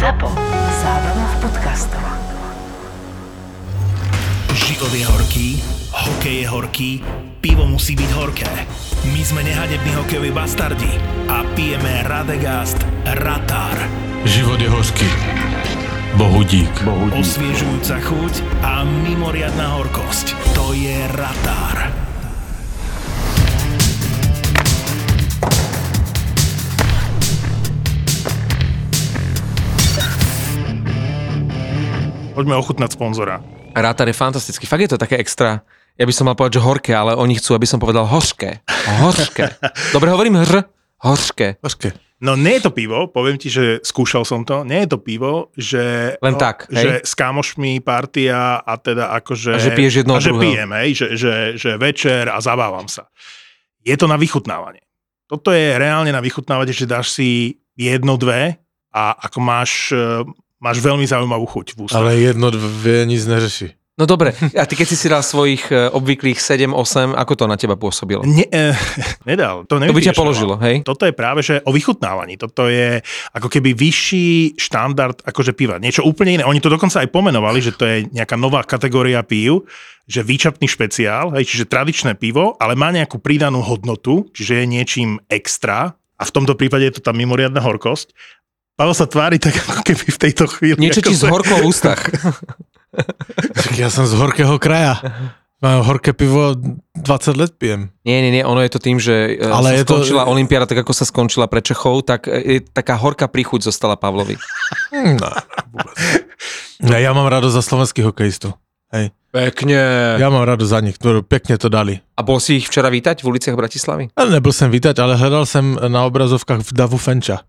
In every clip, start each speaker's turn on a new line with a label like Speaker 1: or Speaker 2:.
Speaker 1: ZAPO. Zábrná v podcastov.
Speaker 2: Život je horký, hokej je horký, pivo musí byť horké. My sme nehadební hokejoví bastardi a pijeme Radegast Ratar.
Speaker 3: Život je hořký. Bohu dík.
Speaker 2: Osviežujúca chuť a mimoriadná horkosť. To je Ratar.
Speaker 4: Poďme ochutnať sponzora.
Speaker 5: Rátar je fantastický. Fakt je to také extra. Ja by som mal povedať, že horké, ale oni chcú, aby som povedal hořké. Hořké. Dobre, hovorím hr. Hořké.
Speaker 3: Hořké.
Speaker 4: No nie je to pivo, poviem ti, že skúšal som to, nie je to pivo, že...
Speaker 5: Len
Speaker 4: no,
Speaker 5: tak,
Speaker 4: Že
Speaker 5: hej?
Speaker 4: s kamošmi partia a teda akože...
Speaker 5: A že piješ jedno
Speaker 4: A že
Speaker 5: druhého.
Speaker 4: pijem, hej, že, že, že večer a zabávam sa. Je to na vychutnávanie. Toto je reálne na vychutnávanie, že dáš si jedno, dve a ako máš, e, máš veľmi zaujímavú chuť v ústach.
Speaker 3: Ale jedno, dvě nic neřeší.
Speaker 5: No dobre, a ty keď si si dal svojich e, obvyklých 7-8, ako to na teba pôsobilo?
Speaker 4: Ne, eh, nedal. To,
Speaker 5: To by ťa položilo, hej?
Speaker 4: Toto je práve, že o vychutnávaní. Toto je ako keby vyšší štandard akože piva. Niečo úplne iné. Oni to dokonca aj pomenovali, že to je nejaká nová kategória pív, že výčapný špeciál, hej, čiže tradičné pivo, ale má nejakú pridanú hodnotu, čiže je niečím extra. A v tomto prípade je to tá mimoriadna horkosť. Pavel sa tvári tak ako keby v tejto chvíli.
Speaker 5: Niečo ti zhorklo v ústach.
Speaker 3: Já jsem z horkého kraja. Mám horké pivo 20 let pijem.
Speaker 5: Nie, nie, nie, ono je to tým, že ale
Speaker 3: Ale
Speaker 5: sa
Speaker 3: je to-
Speaker 5: skončila Olympiáda tak, ako sa skončila pre Čechov, tak e, je taká horká príchuť zostala Pavlovi.
Speaker 3: No, ne, já mám radost za slovenských hokejistů. Hej.
Speaker 5: Pekne.
Speaker 3: Já mám radost za nich, to pěkně to dali.
Speaker 5: A bol si ich včera vítať v uliciach Bratislavy?
Speaker 3: Ale nebyl jsem vítať, ale hledal jsem na obrazovkách v Davu Fenča.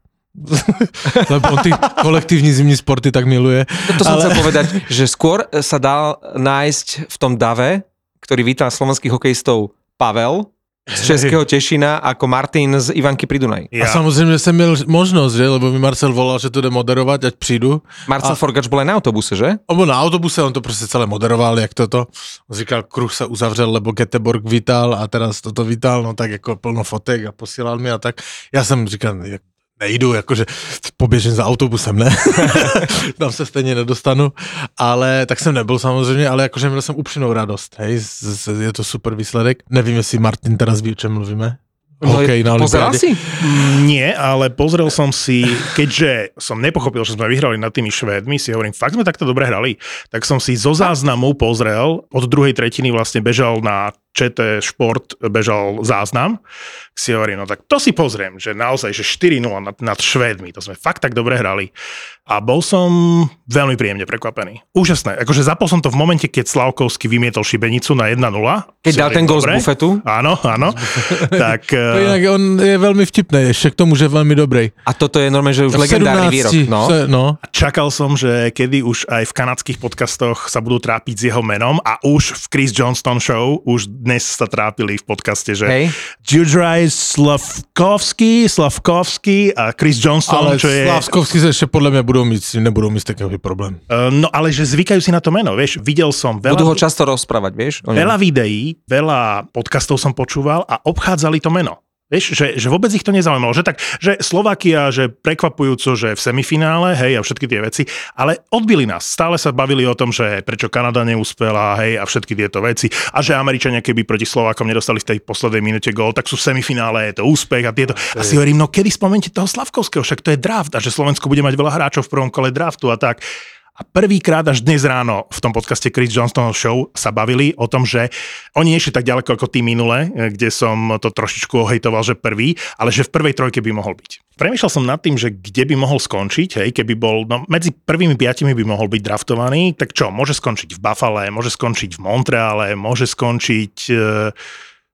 Speaker 3: Lebo on ty kolektivní zimní sporty tak miluje.
Speaker 5: No to som
Speaker 3: Ale-
Speaker 5: chcel povedať, že skôr sa dal nájsť v tom dave, ktorý vítal slovenských hokejistov Pavel z Českého Tešina ako Martin z Ivanky pri Dunaji.
Speaker 3: A samozřejmě jsem měl možnost, že? Lebo mi Marcel volal, že to jde moderovat, ať přijdu.
Speaker 5: Marcel
Speaker 3: A-
Speaker 5: Forgač bol aj na autobuse, že?
Speaker 3: On byl na autobuse, on to prostě celé moderoval, jak toto. On říkal, kruh se uzavřel, lebo Göteborg vítal a teraz toto vítal, no tak jako plno fotek a posílal mi a tak. Já jsem říkal, jak nejdu, jakože poběžím za autobusem, ne? Tam se stejně nedostanu, ale tak jsem nebyl samozřejmě, ale jakože měl jsem upřímnou radost, hej, z, z, je to super výsledek. Nevím, jestli Martin teraz ví, o čem mluvíme. Hokej na
Speaker 5: No, Pozeral si?
Speaker 4: Mm, Nie, ale pozrel som si, keďže som nepochopil, že sme vyhrali nad tými Švédmi, si hovorím, fakt sme takto dobre hrali, tak som si zo záznamu pozrel, od druhej tretiny vlastne bežal na ČT Šport, bežal záznam, si hovorím, no tak to si pozriem, že naozaj, že 4-0 nad, nad Švédmi, to sme fakt tak dobre hrali. A bol som veľmi príjemne prekvapený. Úžasné, akože zapol som to v momente, keď Slavkovský vymietol šibenicu na 1-0.
Speaker 5: Keď dal ten gol z bufetu?
Speaker 4: Áno, áno. tak
Speaker 3: To
Speaker 4: eh,
Speaker 3: Jinak on je velmi vtipný, ještě k tomu, že je velmi dobrý.
Speaker 5: A toto je normálne, že už legendárny
Speaker 3: 17,
Speaker 5: výrok. No.
Speaker 3: se- no.
Speaker 4: Čakal som, že kedy už aj v kanadských podcastoch sa budú trápiť s jeho menom a už v Chris Johnston show už dnes sa trápili v podcaste, že
Speaker 5: Hej.
Speaker 4: Judraj Slavkovský, Slavkovský a Chris Johnston,
Speaker 3: Ale
Speaker 4: čo je...
Speaker 3: Slávskovský se ještě podle mě budou mít, nebudou mít takový problém.
Speaker 4: Uh, no ale že zvykajú si na to meno, vieš, videl som veľa...
Speaker 5: Budú ho často rozprávať, vieš?
Speaker 4: Veľa videí, veľa podcastov som počúval a obchádzali to meno. Vieš, že, že vôbec ich to nezaujímalo, že tak, že Slovakia, že prekvapujúco, že v semifinále, hej, a všetky tie veci, ale odbili nás. Stále sa bavili o tom, že prečo Kanada neúspela, hej, a všetky tieto veci. A že Američania, keby proti Slovákom nedostali v tej poslednej minúte gól, tak sú v semifinále, je to úspech a tieto. A si hovorím, no kedy spomente toho Slavkovského, však to je draft a že Slovensko bude mať veľa hráčov v prvom kole draftu a tak. A prvýkrát až dnes ráno v tom podcaste Chris Johnston Show sa bavili o tom, že oni nešli tak ďaleko ako tí minule, eh, kde som to trošičku ohejtoval, že prvý, ale že v prvej trojke by mohol byť. Premýšľal som nad tým, že kde by mohol skončiť, hej, keby bol, no medzi prvými piatimi by mohol byť draftovaný, tak čo, môže skončiť v Buffale, môže skončiť v Montreale, môže skončiť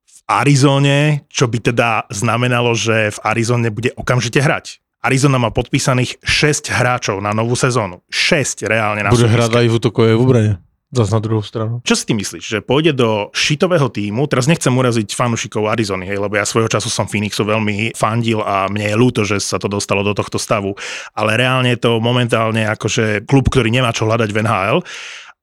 Speaker 4: v Arizone, čo by teda znamenalo, že v Arizone bude okamžite hrať. Arizona má podpísaných 6 hráčov na novú sezónu. 6 reálne na
Speaker 3: Bude hrát i v útokové obraně. Zas na druhou stranu.
Speaker 4: Čo si ty myslíš, že pôjde do šitového týmu, teraz nechcem uraziť fanúšikov Arizony, hej, lebo ja svojho času som Phoenixu veľmi fandil a mne je ľúto, že sa to dostalo do tohto stavu, ale reálne je to momentálne akože klub, ktorý nemá čo hľadať v NHL.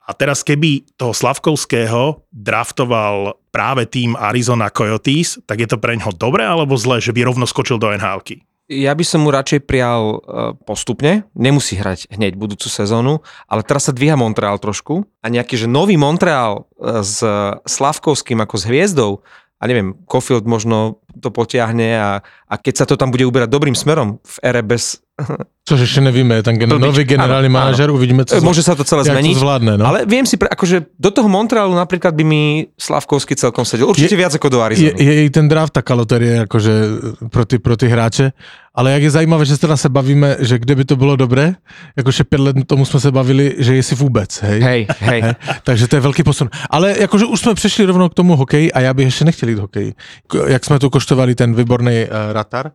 Speaker 4: A teraz keby toho Slavkovského draftoval práve tým Arizona Coyotes, tak je to pre ňoho dobré alebo zlé, že by rovno skočil do nhl
Speaker 5: Ja by som mu radšej prijal uh, postupne, nemusí hrať hneď budúcu sezónu, ale teraz sa dvíha Montreal trošku a nejaký, že nový Montreal uh, s Slavkovským ako s hviezdou. A neviem, Cofield možno to potiahne a, a keď sa to tam bude uberať dobrým smerom v ére bez...
Speaker 3: Což ještě nevíme, ten gen- nový
Speaker 5: áno, áno.
Speaker 3: manažer, uvidíme, co,
Speaker 5: Môže sa to celé zmeniť.
Speaker 3: to zvládne. No.
Speaker 5: Ale viem si, pre, akože do toho Montrealu napríklad by mi Slavkovský celkom sedel. Určite
Speaker 3: Je-
Speaker 5: viac ako do
Speaker 3: je,
Speaker 5: Arizony.
Speaker 3: je i ten draft taká loterie pro ty, pro ty hráče, ale jak je zajímavé, že teda se bavíme, že kde by to bylo dobré, jakože pět let tomu jsme se bavili, že jestli vůbec, hej.
Speaker 5: Hej, hej.
Speaker 3: He? Takže to je velký posun. Ale jakože už jsme přešli rovnou k tomu hokeji a já bych ještě nechtěl jít hokeji. K- Jak jsme tu koštovali ten výborný uh, ratar,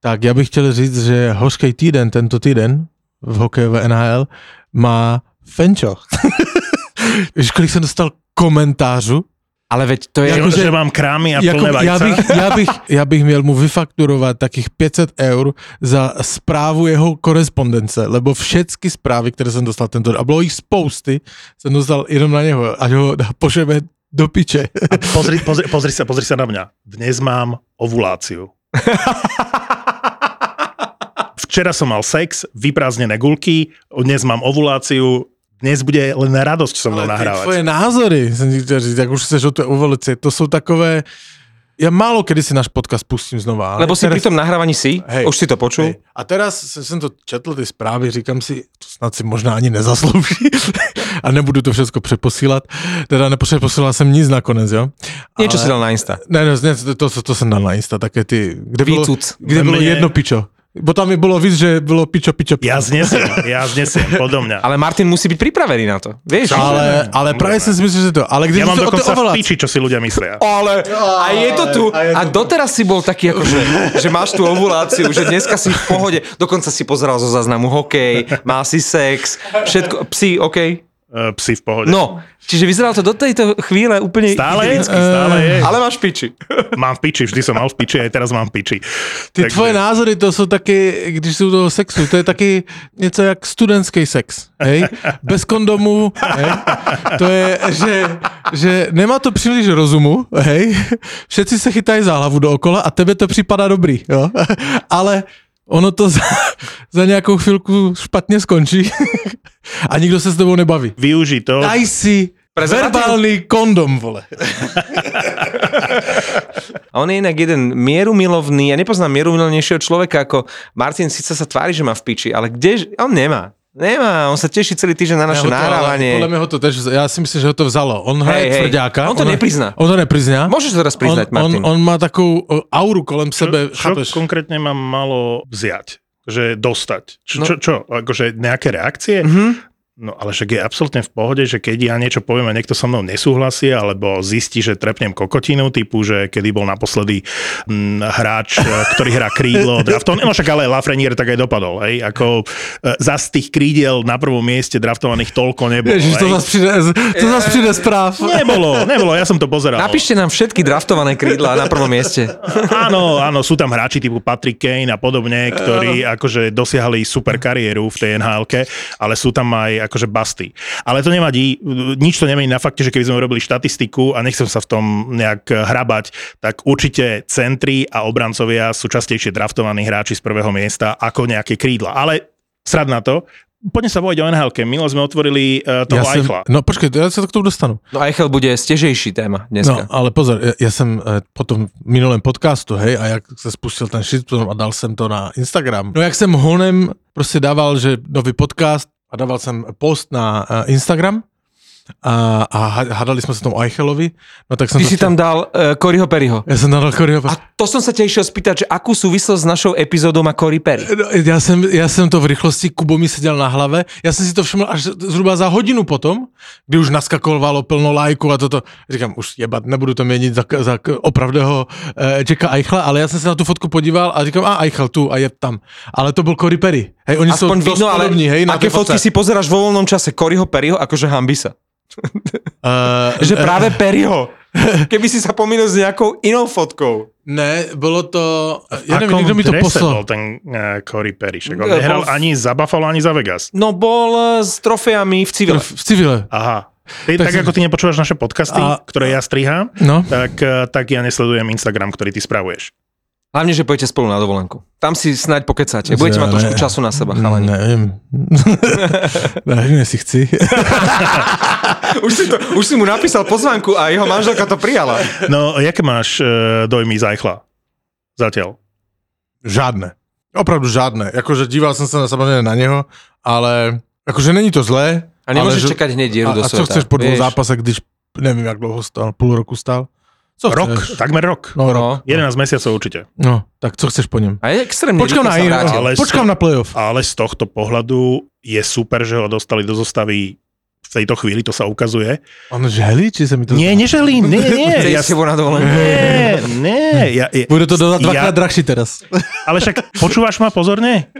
Speaker 3: tak já bych chtěl říct, že hořkej týden, tento týden v hokejové NHL má Fenčo. Víš, kolik jsem dostal komentářů?
Speaker 5: Ale veď to je...
Speaker 4: Že,
Speaker 3: Jakože-
Speaker 4: že mám krámy a
Speaker 3: Jako,
Speaker 4: plné
Speaker 3: já,
Speaker 4: vajca.
Speaker 3: bych, já, bych, já bych měl mu vyfakturovat takých 500 eur za zprávu jeho korespondence, lebo všetky zprávy, které jsem dostal tento, a bylo jich spousty, jsem dostal jenom na něho, ať ho pošleme do piče.
Speaker 4: Pozri, pozri, pozri, sa, pozri sa na mňa. Dnes mám ovuláciu. Včera som mal sex, vyprázdnené gulky, dnes mám ovuláciu, dnes bude len radosť so mnou nahrávať.
Speaker 3: tvoje názory, říct, jak už chceš o té evoluci, to jsou takové, já málo kedy si náš podcast pustím znova. ale
Speaker 5: Lebo si
Speaker 3: teraz-
Speaker 5: pri tom nahrávaní si,
Speaker 3: Hej.
Speaker 5: už si to počul.
Speaker 3: Hej. A teraz jsem, jsem to četl, ty zprávy, říkám si, to snad si možná ani nezaslouží a nebudu to všechno přeposílat. Teda neposílal jsem nic nakonec, jo.
Speaker 5: Niečo
Speaker 3: Ale-
Speaker 5: si dal na Insta.
Speaker 3: Ne, ne, ne to, to, to jsem dal na Insta, také ty, kde bylo,
Speaker 5: Výcuc.
Speaker 3: kde bylo jedno pičo. Bo tam mi bylo víc, že bylo pičo, pičo, pičo.
Speaker 4: Ja znesiem, ja znesiem, podo mňa.
Speaker 5: Ale Martin musí byť pripravený na to. Vieš?
Speaker 3: ale, ale právě jsem si myslel, že to. Ale když
Speaker 4: Ja mám
Speaker 3: se o
Speaker 4: dokonca
Speaker 3: to
Speaker 4: v
Speaker 3: oveľa...
Speaker 4: piči, čo si ľudia myslia.
Speaker 5: Ale a je to tu. A doteraz si bol taký, akože, že máš tú ovuláciu, že dneska si v pohode. Dokonca si pozeral zo záznamu hokej, mal si sex, všetko, psi, OK.
Speaker 4: Uh, psi v pohode.
Speaker 5: No, čiže vyzeral to do tejto chvíle úplne
Speaker 4: Stále je, stále je.
Speaker 5: Ale máš piči.
Speaker 4: Mám piči, vždy som mal v piči, aj teraz mám piči.
Speaker 3: Ty tvoje názory, to jsou taky, když jsou toho sexu, to je taky něco jak studentský sex, hej? Bez kondomu, hej? To je, že, že nemá to příliš rozumu, hej? Všetci se chytají za hlavu dookola a tebe to připadá dobrý, jo? Ale ono to za, za nějakou chvilku špatně skončí a nikdo se s tebou nebaví.
Speaker 4: Využij to.
Speaker 3: Daj si verbálny kondom, vole.
Speaker 5: A on je inak jeden mierumilovný, ja nepoznám mierumilovnejšieho človeka ako Martin, síce sa tvári, že má v piči, ale kde, on nemá. Nemá, on sa teší celý týždeň na naše
Speaker 3: to, ale
Speaker 5: nahrávanie.
Speaker 3: Podľa mňa ho to tež, ja si myslím, že ho to vzalo. On hraje
Speaker 5: hej.
Speaker 3: tvrďáka.
Speaker 5: On to neprizná.
Speaker 3: On to neprizná.
Speaker 5: Môžeš to teraz priznať,
Speaker 3: on, on,
Speaker 5: Martin.
Speaker 3: on má takú uh, auru kolem sebe,
Speaker 4: čo
Speaker 3: chápeš?
Speaker 4: konkrétne mám malo vziať? Že dostať? Čo,
Speaker 5: No.
Speaker 4: čo, čo? Akože nejaké reakcie?
Speaker 5: Mhm.
Speaker 4: No ale však je absolútne v pohode, že keď ja niečo poviem a niekto so mnou nesúhlasí, alebo zistí, že trepnem kokotinu, typu, že kedy bol naposledy hm, hráč, e, ktorý hrá krídlo, draftovaný, no však ale Lafreniere tak aj dopadol, hej, ako e, zas tých krídiel na prvom mieste draftovaných toľko nebolo,
Speaker 3: Ježiš, to zase přijde, to zase přijde správ.
Speaker 4: Nebolo, nebolo, ja som to pozeral.
Speaker 5: Napíšte nám všetky draftované krídla na prvom mieste.
Speaker 4: Áno, áno, sú tam hráči typu Patrick Kane a podobne, ktorí akože dosiahli super kariéru v tej nhl ale sú tam aj akože basty. Ale to nevadí, nič to nemení na fakte, že keby sme robili štatistiku a nechcem sa v tom nejak hrabať, tak určite centri a obrancovia sú častejšie draftovaní hráči z prvého miesta ako nejaké krídla. Ale srad na to, poďme sa povedať o nhl Milo sme otvorili uh, toho
Speaker 3: jsem,
Speaker 4: Eichla.
Speaker 3: no počkej, já se k tomu dostanu.
Speaker 5: No Eichel bude stežejší téma
Speaker 3: No,
Speaker 5: dneska.
Speaker 3: ale pozor, já, já jsem eh, po tom minulém podcastu, hej, a jak se spustil ten shitstorm a dal jsem to na Instagram. No jak jsem honem prostě dával, že nový podcast a dával jsem post na eh, Instagram a, a hádali jsme se tomu Eichelovi, no tak jsem
Speaker 5: Ty si tam dal uh, Coryho Perryho.
Speaker 3: Já jsem dal Coryho
Speaker 5: A to som sa ťa išiel spýtať, že akú súvislosť s našou epizódou má Cory Perry?
Speaker 3: No, já, jsem, já jsem to v rychlosti, Kubo mi seděl na hlave, já jsem si to všiml až zhruba za hodinu potom, kdy už naskakovalo plno lajku a toto. Říkám, už jebat, nebudu to měnit za, za opravdého eh, Jacka Eichla, ale já jsem se na tu fotku podíval a říkám, a Eichel tu a je tam. Ale to byl Cory Perry. Hej, oni
Speaker 5: Aspoň
Speaker 3: dost
Speaker 5: vidno, ale
Speaker 3: podobní, hej, na
Speaker 5: aké fotky si pozeráš vo voľnom čase Coryho Perryho, akože hambi sa.
Speaker 3: Uh,
Speaker 5: Že práve Perryho. Keby si sa pominul s nejakou inou fotkou.
Speaker 3: Ne, bylo to,
Speaker 4: V
Speaker 3: já nevím,
Speaker 4: akom
Speaker 3: někdo mi to poslal.
Speaker 4: bol ten uh, Corey Perry? Však on
Speaker 5: Bol
Speaker 4: nehral ani za Buffalo, ani za Vegas.
Speaker 5: No bol eh, s trofejami v civile.
Speaker 3: V civile.
Speaker 4: Aha. Ty,
Speaker 3: Tak
Speaker 4: tak,
Speaker 3: si-
Speaker 4: ako ty nepočúvaš naše podcasty,
Speaker 3: A-
Speaker 4: a... ktoré ja strihám,
Speaker 3: No.
Speaker 4: tak, eh, tak ja nesledujem Instagram, ktorý ty spravuješ.
Speaker 5: Hlavne, že pojete spolu na dovolenku. Tam si snáď pokecáte. Budete mať trošku času na seba, chalani.
Speaker 3: Neviem. Neviem, jestli chci.
Speaker 5: Už si, to, už si mu napísal pozvánku a jeho manželka to prijala.
Speaker 4: No, jaké máš e, dojmy z Eichla? Zatiaľ.
Speaker 3: Žádné. Opravdu žádné. Jakože díval som sa na, samozrejme na neho, ale akože není to zlé.
Speaker 5: A nemôžeš
Speaker 3: ale, že-
Speaker 5: čekať hneď dieru
Speaker 3: a,
Speaker 5: do
Speaker 3: a co
Speaker 5: sveta.
Speaker 3: chceš po dvou
Speaker 5: vieš.
Speaker 3: zápasech, když neviem, jak dlouho stál, půl roku stál? Co
Speaker 4: Rok,
Speaker 3: chceš?
Speaker 4: takmer rok.
Speaker 3: No, rok.
Speaker 5: No.
Speaker 4: 11 mesiacov určite.
Speaker 3: No, tak co chceš po ňom?
Speaker 5: A je extrémne
Speaker 3: Počkám na,
Speaker 4: ale
Speaker 3: počkám na playoff.
Speaker 4: Ale z tohto pohľadu je super, že ho dostali do zostavy v tejto chvíli, to sa ukazuje.
Speaker 3: On želí, či sa mi to...
Speaker 4: Nie, neželím, nie, nie. Ja,
Speaker 5: ísť s tebou na
Speaker 4: nie, nie. Ja, ja,
Speaker 3: Bude to do, dvakrát
Speaker 4: Ja-
Speaker 3: drahší teraz.
Speaker 4: ale však počúvaš ma pozorne?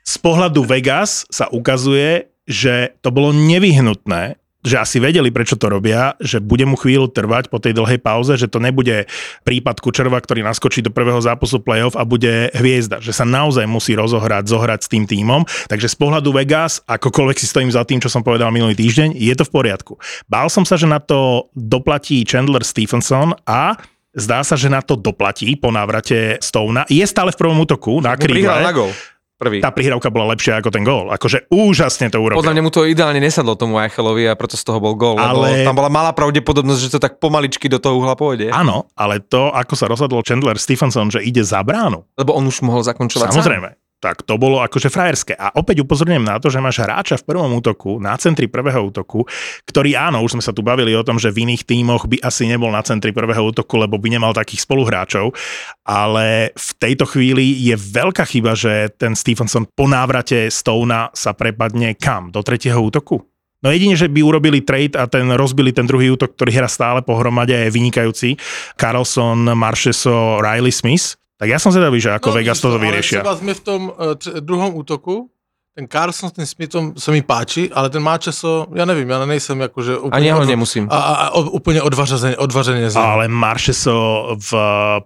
Speaker 4: Z pohľadu Vegas sa ukazuje, že to bolo nevyhnutné, že asi vedeli, prečo to robia, že bude mu chvíľu trvať po tej dlhej pauze, že to nebude prípad Kučerova, ktorý naskočí do prvého zápasu playoff a bude hviezda, že sa naozaj musí rozohrať, zohrať s tým tímom. Takže z pohľadu Vegas, akokoľvek si stojím za tým, čo som povedal minulý týždeň, je to v poriadku. Bál som sa, že na to doplatí Chandler Stephenson a Zdá sa, že na to doplatí po návrate Stona. Je stále v prvom útoku na krídle.
Speaker 5: Prvý.
Speaker 4: Tá prihrávka bola lepšia ako ten gól. Akože úžasne to urobil.
Speaker 5: Podľa mňa mu to ideálne nesadlo tomu Eichelovi a preto z toho bol gól, lebo
Speaker 4: Ale-
Speaker 5: tam bola malá pravdepodobnosť, že to tak pomaličky do toho uhla pôjde.
Speaker 4: Áno, ale to, ako sa rozhodol Chandler Stephenson, že ide za bránu,
Speaker 5: Lebo on už mohol zakončovať
Speaker 4: samozrejme, tak to bolo akože frajerské. A opäť upozorňujem na to, že máš hráča v prvom útoku, na centri prvého útoku, ktorý áno, už sme sa tu bavili o tom, že v iných tímoch by asi nebol na centri prvého útoku, lebo by nemal takých spoluhráčov, ale v tejto chvíli je veľká chyba, že ten Stephenson po návrate Stona sa prepadne kam? Do tretieho útoku? No jedine, že by urobili trade a ten rozbili ten druhý útok, ktorý hrá stále pohromade a je vynikajúci. Carlson, Marcheso, Riley Smith. Tak ja som zvedavý, že ako no, Vegas toto vyriešia.
Speaker 3: Ale sme v tom uh, druhom útoku, ten Carlson s tým Smithom sa mi páči, ale ten Máčeso, ja nevím, ja nejsem akože úplne...
Speaker 5: Ani ja ho nemusím.
Speaker 3: A, a, a úplne z neho.
Speaker 4: Ale Marcheso v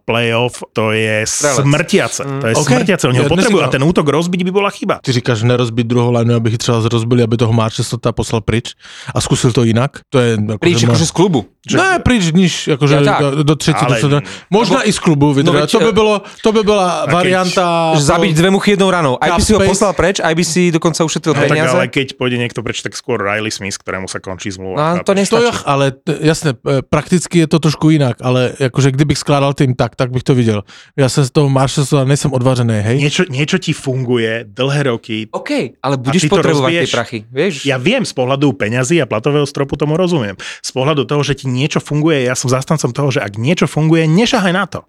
Speaker 4: playoff to je
Speaker 5: Strelec.
Speaker 4: smrtiace. To je
Speaker 3: OK.
Speaker 4: smrtiace. Oni ho
Speaker 3: Ja
Speaker 4: potrebujú a ten útok rozbiť by bola chyba.
Speaker 3: Ty říkáš nerozbit druhou lineu, aby ich třeba rozbili, aby toho Máčesota poslal pryč a zkusil to jinak? To je... Akože
Speaker 5: Príč akože z klubu.
Speaker 3: Že... Ne, pryč, niž, akože
Speaker 5: Ja tak.
Speaker 3: do, do třetí,
Speaker 4: Ale-
Speaker 3: do. Možná i z klubu vydržať.
Speaker 5: veď,
Speaker 3: to, by
Speaker 5: e,
Speaker 3: bylo, to by byla
Speaker 4: keď-
Speaker 3: varianta...
Speaker 5: Že zabiť dve muchy jednou ranou. Aj by si ho poslal preč, aj by si dokonca ušetril
Speaker 4: No, tak
Speaker 5: peniaze.
Speaker 4: ale keď pôjde niekto preč, tak skôr Riley Smith, ktorému sa končí zmluva.
Speaker 5: No, to
Speaker 4: chápeš?
Speaker 3: To
Speaker 5: nestačí.
Speaker 3: jo, ale t- jasne, prakticky je to trošku jinak, ale jakože kdybych skládal tým tak, tak bych to viděl. Já jsem z toho Marshallsona nejsem odvařený, hej?
Speaker 4: Niečo, niečo ti funguje dlhé roky.
Speaker 5: OK, ale budeš
Speaker 4: to
Speaker 5: potrebovať tie prachy. Vieš?
Speaker 4: Ja viem z pohľadu peňazí a platového stropu tomu rozumiem. Z pohľadu toho, že ti niečo funguje, ja som zastancom toho, že ak niečo funguje, nešahaj na to.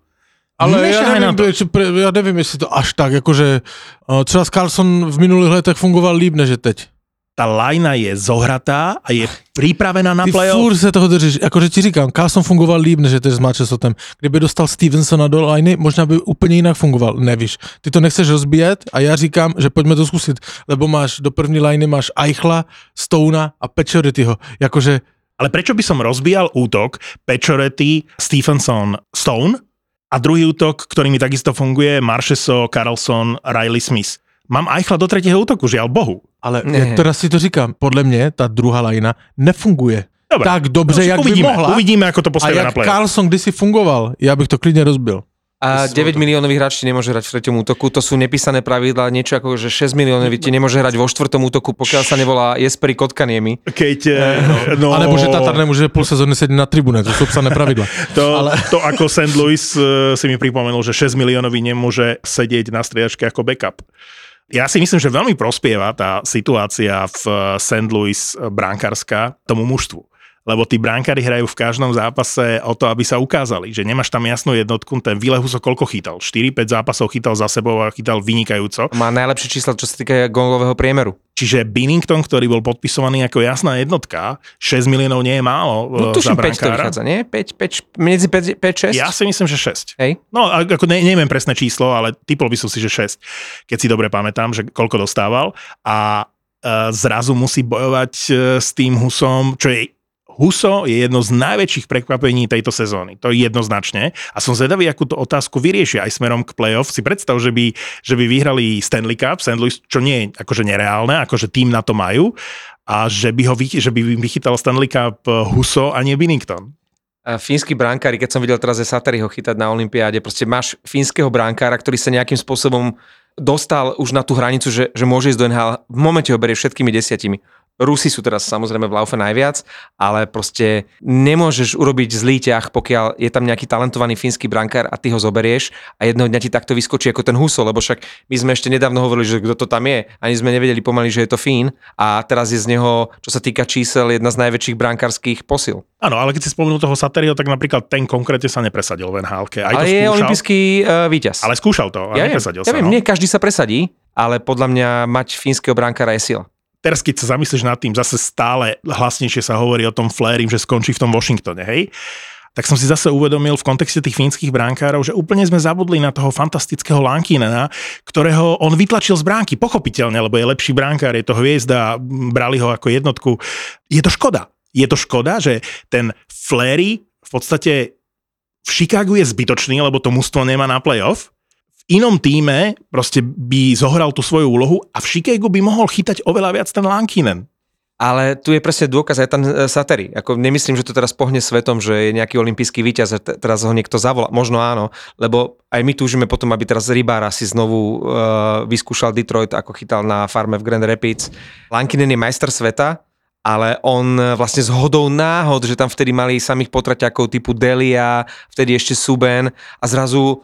Speaker 3: Ale já
Speaker 4: Nešahaj na
Speaker 3: nevím,
Speaker 4: to.
Speaker 3: pre- já nevím, jestli to až tak, jakože uh, třeba Carlson v minulých letech fungoval líp než je teď.
Speaker 4: Tá lajna je zohratá a je pripravená na
Speaker 3: Ty
Speaker 4: playoff.
Speaker 3: se toho držíš, jakože ti říkám, Carlson fungoval líp než je teď s Manchesterem. Kdyby dostal Stevensona do liney, možná by úplně jinak fungoval, nevíš. Ty to nechceš rozbíjet a já říkám, že pojďme to zkusit, lebo máš do první liney máš Eichla, Stona a Pečorityho. Jakože
Speaker 4: Ale prečo by som rozbíjal útok Pečoretti, Stephenson, Stone a druhý útok, ktorý mi takisto funguje, Marcheso, Carlson, Riley Smith. Mám Eichla do tretieho útoku, žiaľ Bohu.
Speaker 3: Ale
Speaker 5: Ne.
Speaker 3: jak teraz si to říkám, podle mě ta druhá lajna nefunguje
Speaker 4: Dobre.
Speaker 3: tak dobře,
Speaker 4: No,
Speaker 3: jak
Speaker 4: uvidíme,
Speaker 3: by mohla.
Speaker 4: uvidíme, ako to
Speaker 3: a
Speaker 4: postavia na
Speaker 3: jak
Speaker 4: play.
Speaker 3: Carlson kdysi fungoval, já bych to klidně rozbil.
Speaker 5: A 9 miliónový hráč ti nemôže hrať v treťom útoku, to sú nepísané pravidlá, niečo ako, že 6 miliónový ti nemôže hrať vo štvrtom útoku, pokiaľ sa nevolá Jesperi Kotkaniemi.
Speaker 4: Keď, eh, no,
Speaker 3: A nebo že Tatar nemůže půl sezóny sedět na tribune, to jsou psané pravidla.
Speaker 4: To, ale... to ako St. Louis eh, si mi pripomenul, že 6 miliónový nemôže sedieť na striedačke ako backup. Ja si myslím, že veľmi prospieva tá situácia v eh, St. Louis eh, brankárska tomu mužstvu. Lebo tí bránkári hrajú v každom zápase o to, aby sa ukázali, že nemáš tam jasnú jednotku, ten Vilehuso koľko chytal? 4-5 zápasov chytal za sebou a chytal vynikajúco.
Speaker 5: Má najlepšie čísla, čo sa týka gólového priemeru.
Speaker 4: Čiže Binnington, ktorý bol podpisovaný ako jasná jednotka, 6 miliónov nie je málo
Speaker 5: No
Speaker 4: eh,
Speaker 5: tuším 5
Speaker 4: za
Speaker 5: to
Speaker 4: brankára.
Speaker 5: vychádza, nie? 5, 5, medzi 5, 5 6?
Speaker 4: Ja si myslím, že 6.
Speaker 5: Hej?
Speaker 4: No, ako ne, neviem presné číslo, ale typol by som si, že 6, keď si dobre pamätám, že koľko dostával. A e, zrazu musí bojovať e, s tým Husom, čo je Huso je jedno z najväčších prekvapení tejto sezóny. To je jednoznačne. A som zvedavý, akú to otázku vyriešia aj smerom k playoff. Si predstav, že by, že by vyhrali Stanley Cup, St. Louis, čo nie je akože nereálne, akože tým na to majú, a že by, ho, že by vychytal Stanley Cup Huso a nie Binnington.
Speaker 5: Fínsky brankári, keď som videl teraz Satari ho chytať na Olympiáde, proste máš fínskeho brankára, ktorý sa nejakým spôsobom dostal už na tú hranicu, že, že môže ísť do NHL, v momente ho berie všetkými desiatimi. Rusi sú teraz samozrejme v laufe najviac, ale proste nemôžeš urobiť zlý ťah, pokiaľ je tam nejaký talentovaný fínsky brankár a ty ho zoberieš a jedného dňa ti takto vyskočí ako ten Huso, lebo však my sme ešte nedávno hovorili, že kto to tam je, ani sme nevedeli pomaly, že je to Fín a teraz je z neho, čo sa týka čísel, jedna z najväčších brankárskych posil.
Speaker 4: Áno, ale keď si spomenul toho Sateriho, tak napríklad ten konkrétne sa nepresadil v nhl Aj to
Speaker 5: ale je
Speaker 4: skúšal,
Speaker 5: olimpijský uh, víťaz.
Speaker 4: Ale skúšal to a
Speaker 5: ja viem,
Speaker 4: nepresadil
Speaker 5: ja
Speaker 4: sa.
Speaker 5: viem,
Speaker 4: no.
Speaker 5: nie každý sa presadí, ale podľa mňa mať fínskeho brankára je sila.
Speaker 4: Teraz keď sa zamyslíš nad tým, zase stále hlasnejšie sa hovorí o tom Flérim, že skončí v tom Washingtone, hej? Tak som si zase uvedomil v kontexte tých fínskych bránkárov, že úplne sme zabudli na toho fantastického Lankinena, ktorého on vytlačil z bránky, pochopiteľne, lebo je lepší bránkár, je to hviezda, brali ho ako jednotku. Je to škoda. Je to škoda, že ten Fléry v podstate v Chicagu je zbytočný, lebo to mužstvo nemá na playoff, inom týme proste by zohral tú svoju úlohu a v Chicagu by mohol chytať oveľa viac ten Lankinen.
Speaker 5: Ale tu je presne dôkaz aj tam e, Sateri. Ako nemyslím, že to teraz pohne svetom, že je nejaký olimpijský víťaz a te- teraz ho niekto zavolá. Možno áno, lebo aj my túžime potom, aby teraz Rybára si znovu uh, vyskúšal Detroit, ako chytal na farme v Grand Rapids. Lankinen je majster sveta, ale on e, vlastne z hodou náhod, že tam vtedy mali samých potraťakov typu Delia, vtedy ešte Suben a zrazu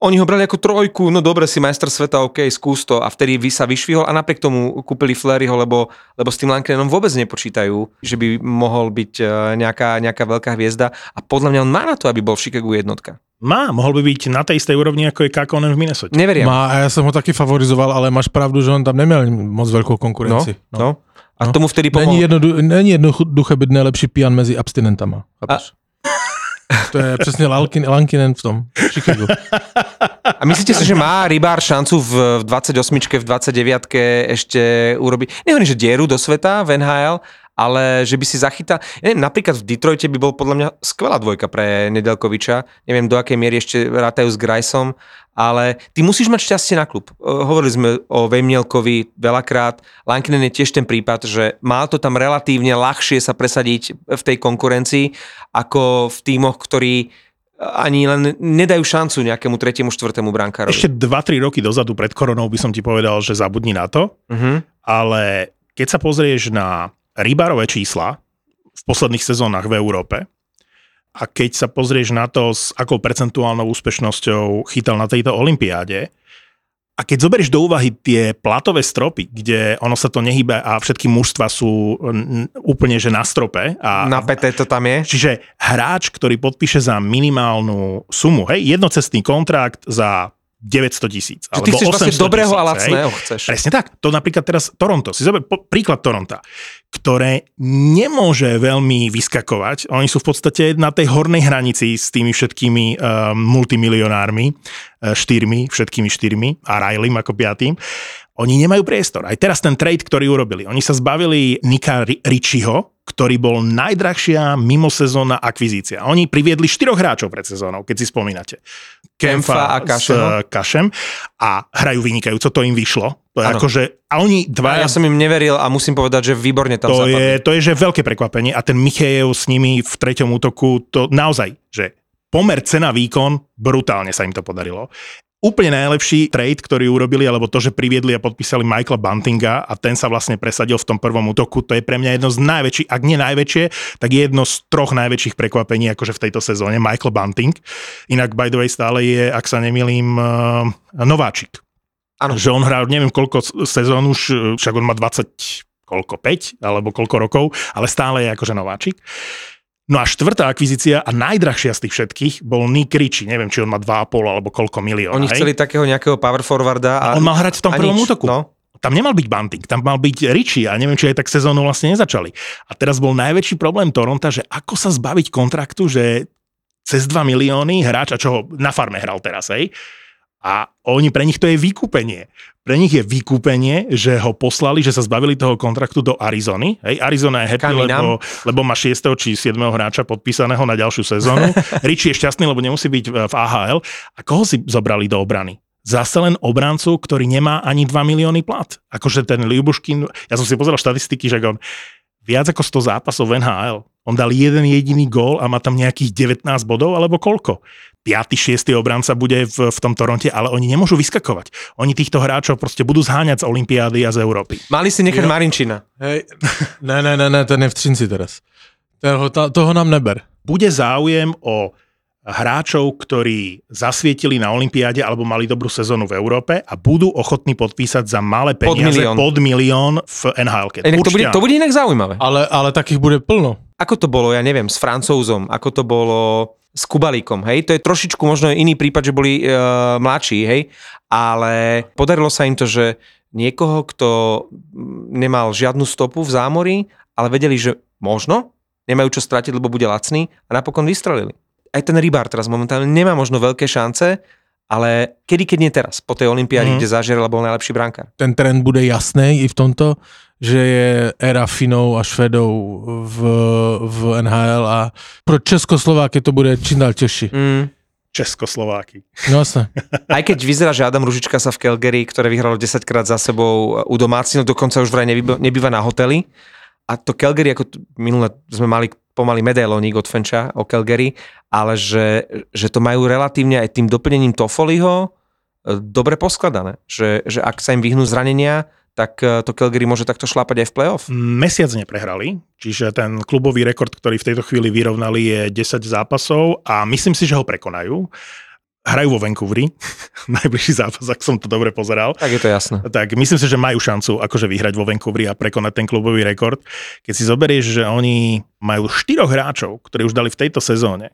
Speaker 5: oni ho brali ako trojku, no dobre, si majster sveta, OK, skús to. A vtedy vy sa vyšvihol a napriek tomu kúpili Fleryho, lebo, lebo s tým Lankinenom vôbec nepočítajú, že by mohol byť eh, nejaká, nejaká veľká hviezda. A podľa mňa on má na to, aby bol v Chicagu jednotka.
Speaker 4: Má, mohol by byť na tej istej úrovni, ako je Kakonen v Minnesota.
Speaker 5: Neveriem.
Speaker 3: Má, a ja som ho taky favorizoval, ale máš pravdu, že on tam neměl moc veľkú
Speaker 5: no,
Speaker 3: konkurenci.
Speaker 5: no. A
Speaker 3: No.
Speaker 5: tomu vtedy pomohol.
Speaker 3: Není, jednodu, není jednoduché byť najlepší pijan mezi abstinentama. Chápeš? To je přesně Lankin, Lankinen v tom. v Chicagu.
Speaker 5: A myslíte si, že má Rybár šancu v 28 v 29 ešte urobiť, nehovorím, že dieru do sveta v NHL, ale že by si zachytal, ja neviem, napríklad v Detroite by bol podľa mňa skvelá dvojka pre Nedelkoviča, neviem do akej miery ešte rátajú s Grajsom, ale ty musíš mať šťastie na klub. Hovorili sme o Vejmielkovi veľakrát, Lankinen je tiež ten prípad, že mal to tam relatívne ľahšie sa presadiť v tej konkurencii, ako v tímoch, ktorí ani len nedajú šancu nejakému tretiemu, štvrtému brankárovi.
Speaker 4: Ešte 2-3 roky dozadu pred koronou by som ti povedal, že zabudni na to,
Speaker 5: Uh-huh.
Speaker 4: ale keď sa pozrieš na rybárové čísla v posledných sezónach v Európe a keď sa pozrieš na to, s akou percentuálnou úspešnosťou chytal na tejto olympiáde, a keď zoberieš do úvahy tie platové stropy, kde ono sa to nehybe a všetky mužstva sú úplne že na strope a,
Speaker 5: Na PT to tam je.
Speaker 4: Čiže hráč, ktorý podpíše za minimálnu sumu, hej, jednocestný kontrakt za 900 tisíc.
Speaker 5: Že ty chceš vlastne dobrého a lacného chceš.
Speaker 4: Presne tak. To napríklad teraz Toronto. Si zober príklad Toronta, ktoré nemôže veľmi vyskakovať. Oni sú v podstate na tej hornej hranici s tými všetkými uh, multimilionármi, uh, štyrmi, všetkými štyrmi a Rileym ako piatým. Oni nemajú priestor. Aj teraz ten trade, ktorý urobili. Oni sa zbavili Nika Ri- Richiho, ktorý bol najdrahšia mimosezónna akvizícia. Oni priviedli štyroch hráčov pred sezónou, keď si spomínate.
Speaker 5: Kemfa a
Speaker 4: s
Speaker 5: Kašem.
Speaker 4: eh, Kašem a hrajú vynikajúco, to im vyšlo. To je
Speaker 5: Áno.
Speaker 4: akože, a oni
Speaker 5: A
Speaker 4: dva,
Speaker 5: ja som im neveril a musím povedať, že výborne tam
Speaker 4: to
Speaker 5: zapadli.
Speaker 4: je, to je že veľké prekvapenie a ten Michejev s nimi v treťom útoku, to naozaj, že pomer cena výkon, brutálne sa im to podarilo. Úplne najlepší trade, ktorý urobili, alebo to, že priviedli a podpísali Michaela Buntinga a ten sa vlastne presadil v tom prvom útoku, to je pre mňa jedno z najväčších, ak nie najväčšie, tak jedno z troch najväčších prekvapení akože v tejto sezóne, Michael Bunting. Inak, by the way, stále je, ak sa nemýlim, uh, nováčik.
Speaker 5: Áno.
Speaker 4: Že on hral neviem koľko sezón už, uh, však on má 20 koľko, 5 alebo koľko rokov, ale stále je akože nováčik. No a štvrtá akvizícia a najdrahšia z tých všetkých bol Nick Ritchie. Neviem, či on má 2,5 alebo koľko milióna.
Speaker 5: Oni chceli takého nejakého power forwarda.
Speaker 4: A on mal hrať v tom
Speaker 5: a
Speaker 4: prvom
Speaker 5: nič.
Speaker 4: útoku.
Speaker 5: No.
Speaker 4: Tam nemal byť Bunting, tam mal byť Richie a neviem, či aj tak sezónu vlastne nezačali. A teraz bol najväčší problém Toronta, že ako sa zbaviť kontraktu, že cez 2 milióny hráč, a čo ho na farme hral teraz, hej? A oni, pre nich to je vykúpenie. Pre nich je vykúpenie, že ho poslali, že sa zbavili toho kontraktu do Arizony. Hej, Arizona je happy, lebo, lebo má 6. či 7. hráča podpísaného na ďalšiu sezónu. Richie je šťastný, lebo nemusí byť v v AHL. A koho si zobrali do obrany? Zase len obrancu, ktorý nemá ani 2 milióny plat. Akože ten Liubuškin, ja som si pozeral štatistiky, že on viac ako 100 zápasov v NHL. On dal jeden jediný gól a má tam nejakých 19 bodov, alebo koľko? 5. 6. obranca bude v, v tom Toronte, ale oni nemôžu vyskakovať. Oni týchto hráčov proste budú zháňať z Olympiády a z Európy.
Speaker 5: Mali si nechať Marinčina.
Speaker 3: Hej, ne, ne, ne, ne, ten je v Třinci teraz. Toho, ta, toho nám neber.
Speaker 4: Bude záujem o hráčov, ktorí zasvietili na Olympiáde alebo mali dobrú sezónu v Európe a budú ochotní podpísať za malé
Speaker 5: Pod
Speaker 4: peniaze
Speaker 5: milión.
Speaker 4: pod milión v NHL.
Speaker 5: Inak to, bude, to bude inak zaujímavé.
Speaker 3: Ale, ale takých bude plno.
Speaker 5: Ako to bolo, ja neviem, s Francouzom, ako to bolo s Kubalíkom, hej? To je trošičku možno iný prípad, že boli e, mladší, hej? Ale podarilo sa im to, že niekoho, kto mm, nemal žiadnu stopu v zámori, ale vedeli, že možno nemajú čo stratiť, lebo bude lacný a napokon vystrelili. Aj ten rybár teraz momentálne nemá možno veľké šance, ale kedy, keď nie teraz, po tej olympiáde, mm. kde Zažerel bol najlepší brankár.
Speaker 3: Ten trend bude jasný i v tomto, že je éra Finov a Švedov v, v NHL a pro Českoslováky to bude čím dál těžší.
Speaker 5: Mm.
Speaker 4: Českoslováky.
Speaker 3: No jasné.
Speaker 5: Aj keď vyzerá, že Adam Ružička sa v Calgary, ktoré vyhralo 10 krát za sebou u domácich, no dokonca už vraj nebýva, nebýva na hoteli. A to Calgary, ako minule sme mali pomaly medailónik od Fenča o Calgary, ale že, že to majú relatívne aj tým doplnením Toffoliho e, dobre poskladané. Že, že ak sa im vyhnú zranenia, tak e, to Calgary môže takto šlápať aj v playoff.
Speaker 4: Mesiac neprehrali, čiže ten klubový rekord, ktorý v tejto chvíli vyrovnali, je 10 zápasov a myslím si, že ho prekonajú. Hrajú vo Vancouveri, najbližší zápas, ak som to dobre pozeral.
Speaker 5: Tak je to jasné.
Speaker 4: tak myslím si, že majú šancu akože vyhrať vo Vancouveri a prekonať ten klubový rekord. Keď si zoberieš, že oni majú štyroch hráčov, ktorí už dali v tejto sezóne,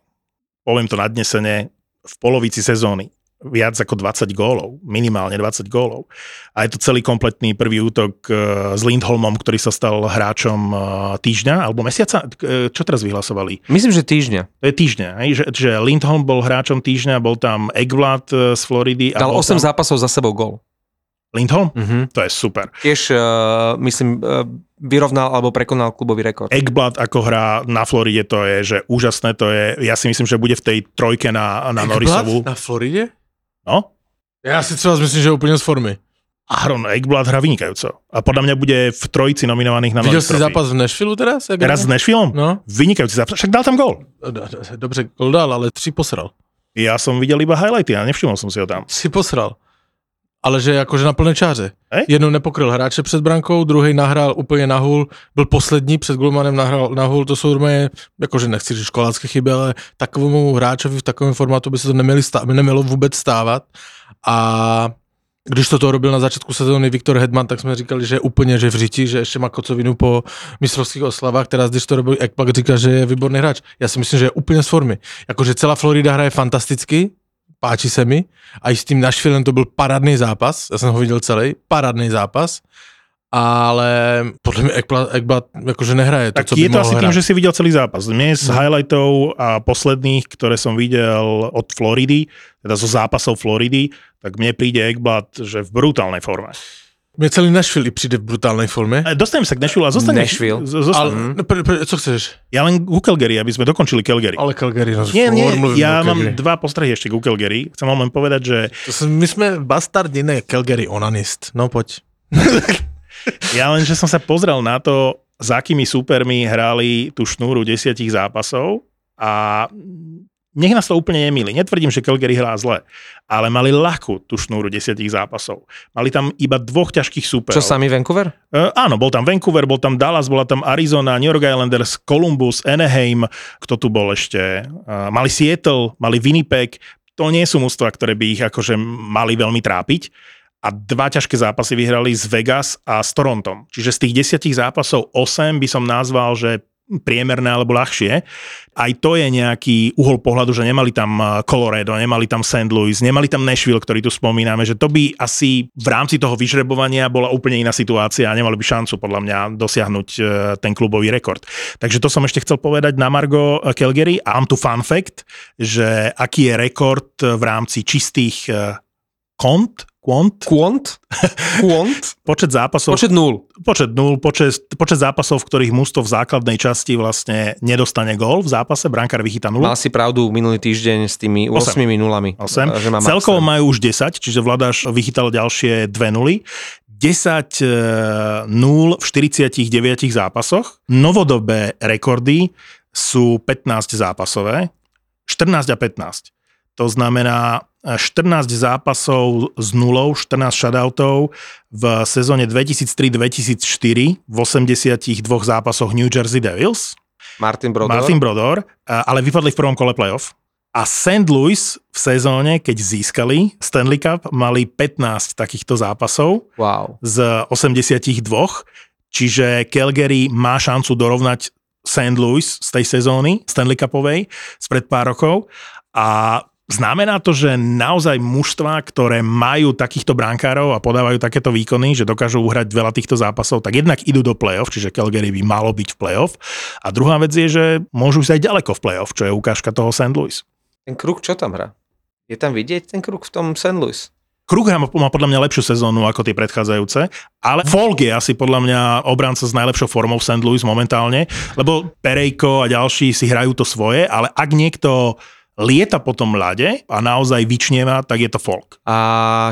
Speaker 4: poviem to nadnesene, v polovici sezóny viac ako 20 gólov, minimálne 20 gólov. A je to celý kompletný prvý útok eh, s Lindholmom, ktorý sa stal hráčom eh, týždňa alebo mesiaca. Eh, Čo teraz vyhlasovali?
Speaker 5: Myslím, že týždňa.
Speaker 4: To je týždňa? Že, že Lindholm bol hráčom týždňa, bol tam Ekblad z Floridy. a
Speaker 5: Dal
Speaker 4: bol
Speaker 5: 8
Speaker 4: tam...
Speaker 5: zápasov za sebou gol.
Speaker 4: Lindholm?
Speaker 5: Mhm.
Speaker 4: To je super.
Speaker 5: Tiež, uh, myslím, uh, vyrovnal alebo prekonal klubový rekord.
Speaker 4: Ekblad ako hrá na Floride, to je, že úžasné, to je, ja si myslím, že bude v tej trojke na, na Norrisovu.
Speaker 3: Na Floridě?
Speaker 4: No?
Speaker 3: Já si třeba myslím, že je úplně z formy.
Speaker 4: Aaron Ekblad hrá vynikajúco. A podľa mňa bude v trojici nominovaných na Norris
Speaker 3: jsi
Speaker 4: Trophy.
Speaker 3: zápas v Nashville teraz? Jak
Speaker 4: Teraz s Nashvillom?
Speaker 3: No,
Speaker 4: Vynikajúci zápas. Však dal tam gol.
Speaker 3: dobře, gol dal, ale tři posral.
Speaker 4: Ja som videl iba highlighty a nevšimol som si ho tam.
Speaker 3: Si posral. Ale že jakože na plné čáře.
Speaker 4: Hej?
Speaker 3: Jednou nepokryl hráče před brankou, druhý nahrál úplně na hůl, byl poslední před golmanem nahrál na hůl, to jsou normálně, jakože nechci říct školácké chyby, ale takovému hráčovi v takovém formátu by se to neměli stá, nemělo vůbec stávat. A když to robil na začátku sezóny Viktor Hedman, tak jsme říkali, že je úplně že v řiti, že ještě má kocovinu po mistrovských oslavách, teraz když to robil Ekpak, říká, že je výborný hráč. Já si myslím, že je úplně z formy. Jakože celá Florida hraje fantasticky, páči se mi. A i s tím Nashvillem to byl parádný zápas, já jsem ho viděl celý, parádný zápas, ale podle mě Ekblad, Ekblad jakože nehraje to,
Speaker 4: Tak
Speaker 3: co
Speaker 4: je to asi tým,
Speaker 3: hrát.
Speaker 4: že si videl celý zápas. Mne z
Speaker 3: No.
Speaker 4: highlightov a posledných, ktoré som videl od Floridy, teda zo zápasov Floridy, tak mne príde Ekblad, že v brutálnej forme.
Speaker 3: Mě celý Nashville přijde v brutálnej formě.
Speaker 4: E, Dostanem sa k Nashville a zostanem...
Speaker 5: Nashville.
Speaker 4: z- zostanem-
Speaker 3: Ale, no, pre, pre, co chceš?
Speaker 4: Ja len ku Calgary, aby sme dokončili Calgary.
Speaker 3: Ale Calgary, no,
Speaker 4: Nie, nie, ja mám dva postrehy ešte ku Calgary. Chcem vám len povedať, že
Speaker 3: my jsme bastardi, ne Calgary onanist. No pojď.
Speaker 4: ja len, že som sa pozrel na to, s akými súpermi hrali tú šnúru desiatich zápasov a nech nás to úplne nemýli. Netvrdím, že Calgary hrá zle, ale mali ľahkú tú šnúru desiatich zápasov. Mali tam iba dvoch ťažkých súperov.
Speaker 5: Čo sami Vancouver?
Speaker 4: E, áno, bol tam Vancouver, bol tam Dallas, bola tam Arizona, New York Islanders, Columbus, Anaheim, kto tu bol ešte? E, mali Seattle, mali Winnipeg. To nie sú mústva, ktoré by ich akože mali veľmi trápiť. A dva ťažké zápasy vyhrali z Vegas a s Torontom. Čiže z tých desiatich zápasov 8 by som nazval, že priemerné alebo ľahšie. Aj to je nejaký uhol pohľadu, že nemali tam eh, Colorado, nemali tam St. Louis, nemali tam Nashville, ktorý tu spomíname, že to by asi v rámci toho vyžrebovania bola úplne iná situácia a nemali by šancu podľa mňa dosiahnuť eh, ten klubový rekord. Takže to som ešte chcel povedať na Margo eh, Calgary a mám tu fun fact, že aký je rekord v rámci čistých kont, kont,
Speaker 5: Quant? Quant?
Speaker 4: počet zápasov
Speaker 5: Počet nul.
Speaker 4: počet nul, počet, počet zápasov, v ktorých mužstvo v základnej časti vlastne nedostane gól v zápase, brankár vychytá nulu.
Speaker 5: Mal si pravdu minulý týždeň s tými 8
Speaker 4: Osem.
Speaker 5: nulami.
Speaker 4: 8.
Speaker 5: Že má
Speaker 4: Celkovo
Speaker 5: maxa.
Speaker 4: majú už 10, čiže Vladáš vychytal ďalšie dve nuly. 10-0 v 49 zápasoch. Novodobé rekordy sú 15 zápasové, 14 a 15. To znamená 14 zápasov s nulou, 14 shutoutov v sezóne 2003-2004 v 82 zápasoch New Jersey Devils.
Speaker 5: Martin Brodor.
Speaker 4: Martin Brodor, a- ale vypadli v prvom kole playoff. A St. Louis v sezóne, keď získali Stanley Cup, mali 15 takýchto zápasov
Speaker 5: Wow.
Speaker 4: z 82, čiže Calgary má šancu dorovnať St. Louis z tej sezóny Stanley Cupovej spred pár rokov a Znamená to, že naozaj mužstva, ktoré majú takýchto brankárov a podávajú takéto výkony, že dokážu uhrať veľa týchto zápasov, tak jednak idú do play-off, čiže Calgary by malo byť v play-off. A druhá vec je, že môžu ísť aj ďaleko v play-off, čo je ukážka toho St. Louis.
Speaker 5: Ten kruh, čo tam hrá? Je tam vidieť ten kruh v tom St. Louis?
Speaker 4: Krug má podľa mňa lepšiu sezónu ako tie predchádzajúce, ale Volk je asi podľa mňa obranca s najlepšou formou v St. Louis momentálne, lebo Perejko a ďalší si hrajú to svoje, ale ak niekto lieta po tom ľade a naozaj vyčnieva, tak je to Folk.
Speaker 5: A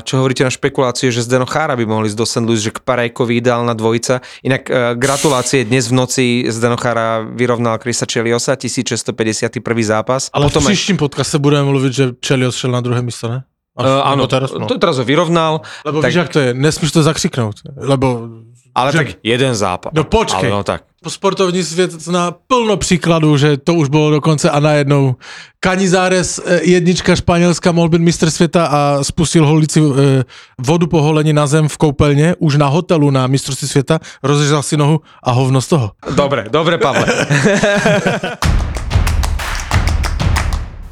Speaker 5: čo hovoríte na špekulácie, že Zdeno Chára by mohli ísť do St. Louis, že k Parejkovi ideálna dvojica. Inak e, gratulacje, dnes v noci Zdeno Chára vyrovnal Krisa Čeliosa, 1651. zápas.
Speaker 3: Ale
Speaker 5: Potom
Speaker 3: v
Speaker 5: aj-
Speaker 3: příštím podcaste budeme mluvit, že Čelios šel na druhé místo, ne? Až,
Speaker 5: Uh, áno,
Speaker 3: teraz, no.
Speaker 5: to teraz ho vyrovnal,
Speaker 3: Lebo
Speaker 5: tak-
Speaker 3: víš, jak to je, nesmíš to zakřiknout, lebo
Speaker 5: ale
Speaker 3: že-
Speaker 5: tak jeden zápas.
Speaker 3: No počkej.
Speaker 5: Ale no tak.
Speaker 3: sportovní svět zná plno příkladů, že to už bylo dokonce a najednou Canizares, eh, jednička Španělska, mohl být mistr světa a spustil holici eh, vodu po holení na zem v koupelně, už na hotelu na mistrovství světa, rozežal si nohu a hovno z toho.
Speaker 5: Dobre, dobre, Pavle.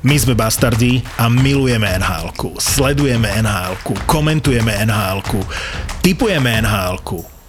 Speaker 2: My sme bastardi a milujeme nhl Sledujeme nhl komentujeme nhl typujeme nhl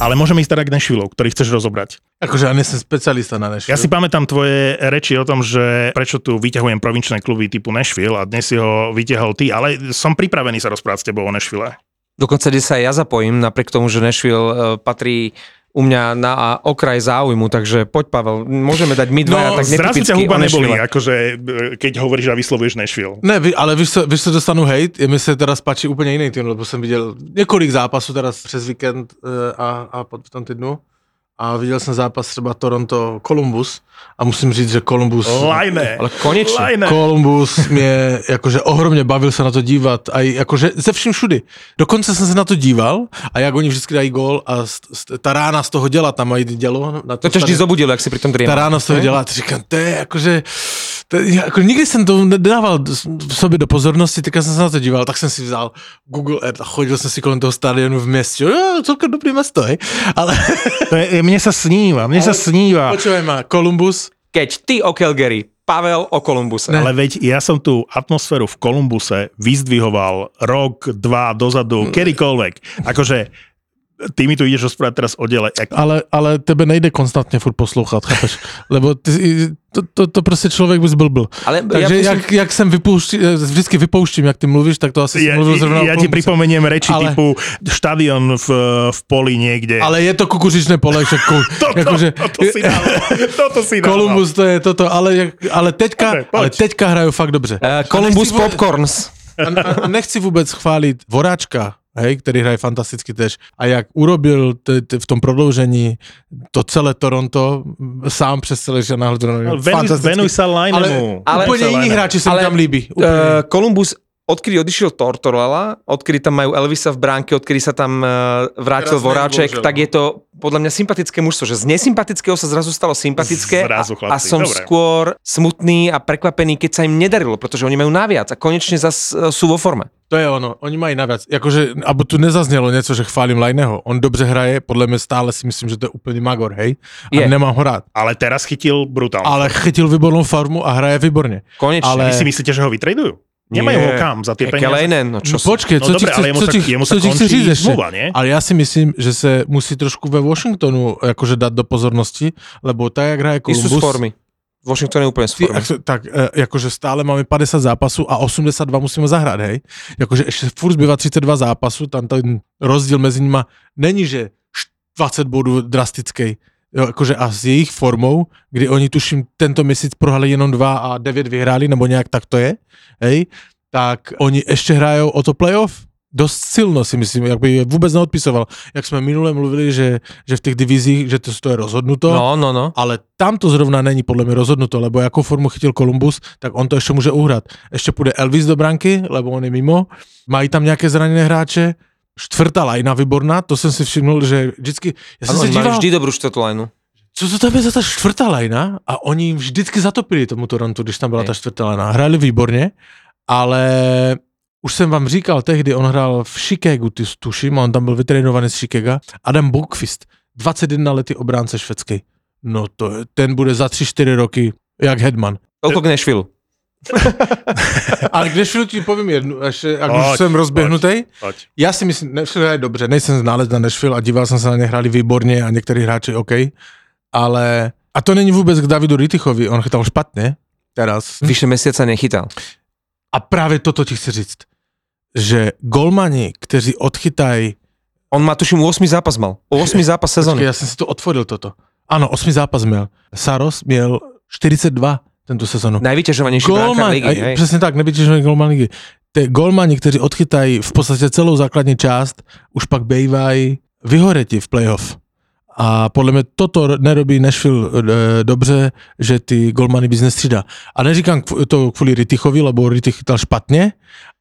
Speaker 4: Ale môžeme ísť teda k Nashville, ktorý chceš rozobrať.
Speaker 3: Akože ja nejsem specialista na Nashville.
Speaker 4: Ja si pamätám tvoje reči o tom, že prečo tu vyťahujem provinčné kluby typu Nashville a dnes si ho vyťahol ty, ale som pripravený sa rozprávať s tebou o Nashville.
Speaker 5: Dokonca, kde sa aj ja zapojím, napriek tomu, že Nashville e, patrí u mňa na okraj záujmu, takže poď Pavel, môžeme dať my dvaja
Speaker 4: No,
Speaker 5: tak
Speaker 4: zrazu ťa
Speaker 5: netypicky
Speaker 4: huba neboli, akože e, keď hovoríš a vyslovuješ Nashville.
Speaker 3: Ne, vy, ale víš co, víš, co dostanu hejt? Mi se teraz páči úplně jiný tým, lebo jsem viděl několik zápasů teraz přes víkend eh, a, a tom týdnu. A viděl jsem zápas třeba Toronto Columbus a musím říct, že Columbus...
Speaker 4: Lajne.
Speaker 5: Ale konečne.
Speaker 4: Lajne.
Speaker 3: Columbus mě jakože ohromně bavil se na to dívat a jakože ze vším všudy. Dokonce jsem se na to díval a jak oni vždycky dají gól a st, st, ta rána z toho děla, tam mají dělo. Na
Speaker 5: To ťa vždy
Speaker 3: stadionu.
Speaker 5: zobudilo, jak si pri tom
Speaker 3: ta
Speaker 5: driemal.
Speaker 3: rána z toho dělá, říkám, to je jakože, to je, jako nikdy jsem to nedával v sobě do pozornosti, teďka jsem se na to díval, tak jsem si vzal Google Earth a chodil jsem si kolem toho stadionu v městě, jo, celkem dobrý město, hej, ale
Speaker 4: To je, mne sa sníva, mne sa sníva.
Speaker 3: počúvaj ma, Columbus,
Speaker 5: Keď ty o Calgary, Pavel o Columbuse.
Speaker 4: Ale veď ja som tú atmosféru v Kolumbuse vyzdvihoval rok, dva dozadu,
Speaker 3: Mm.
Speaker 4: kedykoľvek. Akože ty mi tu ideš rozprávať teraz o dele. Jak...
Speaker 3: ale, ale tebe nejde konstantně furt poslouchat, chápeš, lebo ty, to, to, to prostě člověk by zblbl.
Speaker 5: Ale
Speaker 3: Takže
Speaker 5: ja
Speaker 3: jak, jak jsem vypouští, vždycky vypouštím, jak ty mluvíš, tak to asi
Speaker 4: Ja,
Speaker 3: mluvil zrovna
Speaker 4: ja ti pripomeniem reči
Speaker 3: Ale-
Speaker 4: typu štadión v, v poli niekde.
Speaker 3: Ale je to kukuřičné pole, však ko,
Speaker 4: toto,
Speaker 3: jakože,
Speaker 4: toto si dával. Toto si dával.
Speaker 3: Columbus to je toto, ale, ale teďka,
Speaker 4: poď.
Speaker 3: ale teďka hrajou fakt dobře.
Speaker 5: Uh,
Speaker 3: vôbec-
Speaker 5: Popcorns.
Speaker 3: A, a, a nechci vůbec chválit Voráčka, hej, který hraje fantasticky tež. A jak urobil t, t, v tom prodloužení to celé Toronto sám přes celé že náhle
Speaker 4: Venuj, sa
Speaker 3: ale,
Speaker 4: Linemu.
Speaker 3: ale
Speaker 4: sa
Speaker 3: jiní
Speaker 4: Linemu.
Speaker 3: hráči se mi
Speaker 5: Ale,
Speaker 3: tam líbí. Úplně.
Speaker 5: Uh, Columbus odkedy odišiel Tortorella, odkedy tam majú Elvisa v bránke, odkedy sa tam uh, vrátil
Speaker 3: Teraz
Speaker 5: Voráček, tak
Speaker 3: no.
Speaker 5: je to podľa mňa sympatické mužstvo, že z nesympatického sa zrazu stalo sympatické
Speaker 4: Zrazu,
Speaker 5: a, a
Speaker 4: chlapci,
Speaker 5: som
Speaker 4: dobre.
Speaker 5: skôr smutný a prekvapený, keď sa im nedarilo, pretože oni majú naviac a konečne zas uh, sú vo forme.
Speaker 3: To je ono, oni mají navíc. Jakože, aby tu nezaznělo něco, že chválím Lajneho. On dobře hraje, podle mě stále si myslím, že to je úplně magor, hej? A
Speaker 5: Je.
Speaker 3: nemám ho rád.
Speaker 4: Ale teraz chytil brutálne.
Speaker 3: Ale chytil výbornou formu a hraje výborně.
Speaker 5: Konečne.
Speaker 3: Ale-
Speaker 4: Vy si myslíte, že ho vytradujú? Nemajú ho kam za tie peniaze.
Speaker 5: Kekelejnen, no čo
Speaker 3: No počkej,
Speaker 2: No
Speaker 3: co ti
Speaker 2: dobre,
Speaker 3: chce,
Speaker 2: ale jemu
Speaker 3: co
Speaker 2: sa- jemu sa končí zmluva, nie?
Speaker 3: Ale já si myslím, že se musí trošku ve Washingtonu jakože dát do pozornosti, lebo tak, jak hraje
Speaker 5: Ty sú z
Speaker 3: Columbus,
Speaker 5: formy. Washington je úplne z
Speaker 3: Ty,
Speaker 5: formy.
Speaker 3: ak, tak e, jakože stále máme 50 zápasů a 82 musíme zahrát, hej? Jakože ještě furt zbývá 32 zápasů, tam ten rozdíl mezi nima není, že š- 20 bodů drastický. Jakože a s jejich formou, kdy oni tuším tento měsíc prohali jenom dva a 9 vyhráli, nebo nějak tak to je, hej? Tak oni ještě hrajou o to playoff dost silno si myslím, jak by je vůbec neodpisoval. Jak jsme minule mluvili, že, že v těch divizích, že to, to je rozhodnuto,
Speaker 5: No, no, no.
Speaker 3: ale tam to zrovna není podle mě rozhodnuto, lebo jakou formu chytil Columbus, tak on to ještě může uhrát. Ještě půjde Elvis do branky, lebo on je mimo, mají tam nějaké zraněné hráče, čtvrtá lajna výborná, to jsem si všiml, že vždycky,
Speaker 5: Ano,
Speaker 3: se
Speaker 5: oni mali
Speaker 3: díval,
Speaker 5: vždy dobrú štvrtú
Speaker 3: co to tam je za ta čtvrtá lajna a oni vždycky zatopili tomu Torontu, když tam byla ta čtvrtá lajna. Hráli výborně, ale už jsem vám říkal tehdy, on hrál v Chicagu, ty tuším, a on tam byl vytrénovaný z Chicaga, Adam Bokvist, 21 letý obránce švédský. No to je, ten bude za 3-4 roky jak Hedman.
Speaker 5: Toľko k Nashville.
Speaker 3: Ale když ti povím jednu, až, jak už jsem rozběhnutý, já si myslím, Nashville hraje dobře, nejsem znalec na Nashville a díval jsem se na ně, hráli výborně a některý hráči OK, ale a to není vůbec k Davidu Rittichovi, on chytal špatně teraz.
Speaker 5: Vyše mesiaca nechytal.
Speaker 3: A právě toto ti chci říct, že golmani, kteří odchytají,
Speaker 5: On má, tuším, 8 zápas mal. 8 zápas
Speaker 3: počkej,
Speaker 5: sezóny.
Speaker 3: já jsem si to otvoril toto. Ano, osmi zápas měl. Saros měl 42 tento sezonu.
Speaker 5: Najvyťažovanejší
Speaker 3: Golman,
Speaker 5: ligy,
Speaker 3: aj,
Speaker 5: hej.
Speaker 3: přesně tak, nevytěžený golman ligy. Ty golmani, kteří odchytají v podstatě celou základní část, už pak bývají vyhoreti v playoff. A podle mě toto nerobí Nashville e, dobře, že ty golmany bys nestřídá. A neříkám to kvůli Rittichovi, lebo Rittich chytal špatně,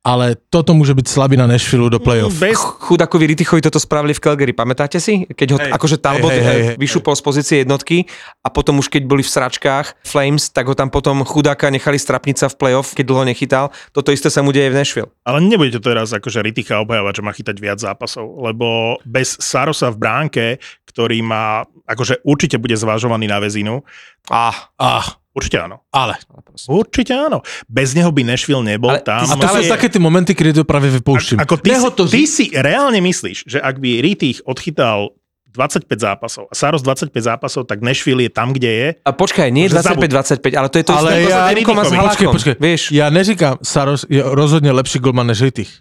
Speaker 3: ale toto může být slabina Nashville do playoff.
Speaker 2: Bez,
Speaker 5: Chudakovi Rittichovi toto spravili v Calgary, pamätáte si? Keď ho
Speaker 3: Hej.
Speaker 5: akože Talbot
Speaker 3: Hej, hej, hej, hej.
Speaker 5: vyšupol z pozície jednotky a potom už keď boli v sračkách Flames, tak ho tam potom chudáka nechali strapnica v playoff, keď dlho nechytal. Toto isté sa mu deje v Nashville.
Speaker 2: ale nebudete teraz akože Riticha obhajovať, že má chytať viac zápasov, lebo bez Sarosa v bránke, ktorý má, akože určite bude zvažovaný na väzinu,
Speaker 5: Ah,
Speaker 3: Ah,
Speaker 2: určite áno.
Speaker 3: ale.
Speaker 2: Určite áno. Bez neho by Nashville nebol
Speaker 5: Ale
Speaker 2: tam.
Speaker 3: A jsou
Speaker 5: je-
Speaker 3: také ty momenty, kdy to právě vypouštím.
Speaker 2: Ako ty,
Speaker 3: Neho to
Speaker 2: ty si reálne myslíš, že ak by Rittich odchytal 25 zápasov a Saros 25 zápasov, tak Nashville je tam, kde je.
Speaker 5: a počkaj, nie
Speaker 2: Že zabud-
Speaker 5: 25-25, ale to je to
Speaker 3: Ale
Speaker 5: isté,
Speaker 3: ja-
Speaker 5: s Erikom a s
Speaker 2: Počkej,
Speaker 5: Halákom.
Speaker 3: počkej.
Speaker 5: Vieš,
Speaker 3: Já neříkám, Saros je rozhodně lepší golman než Rittich.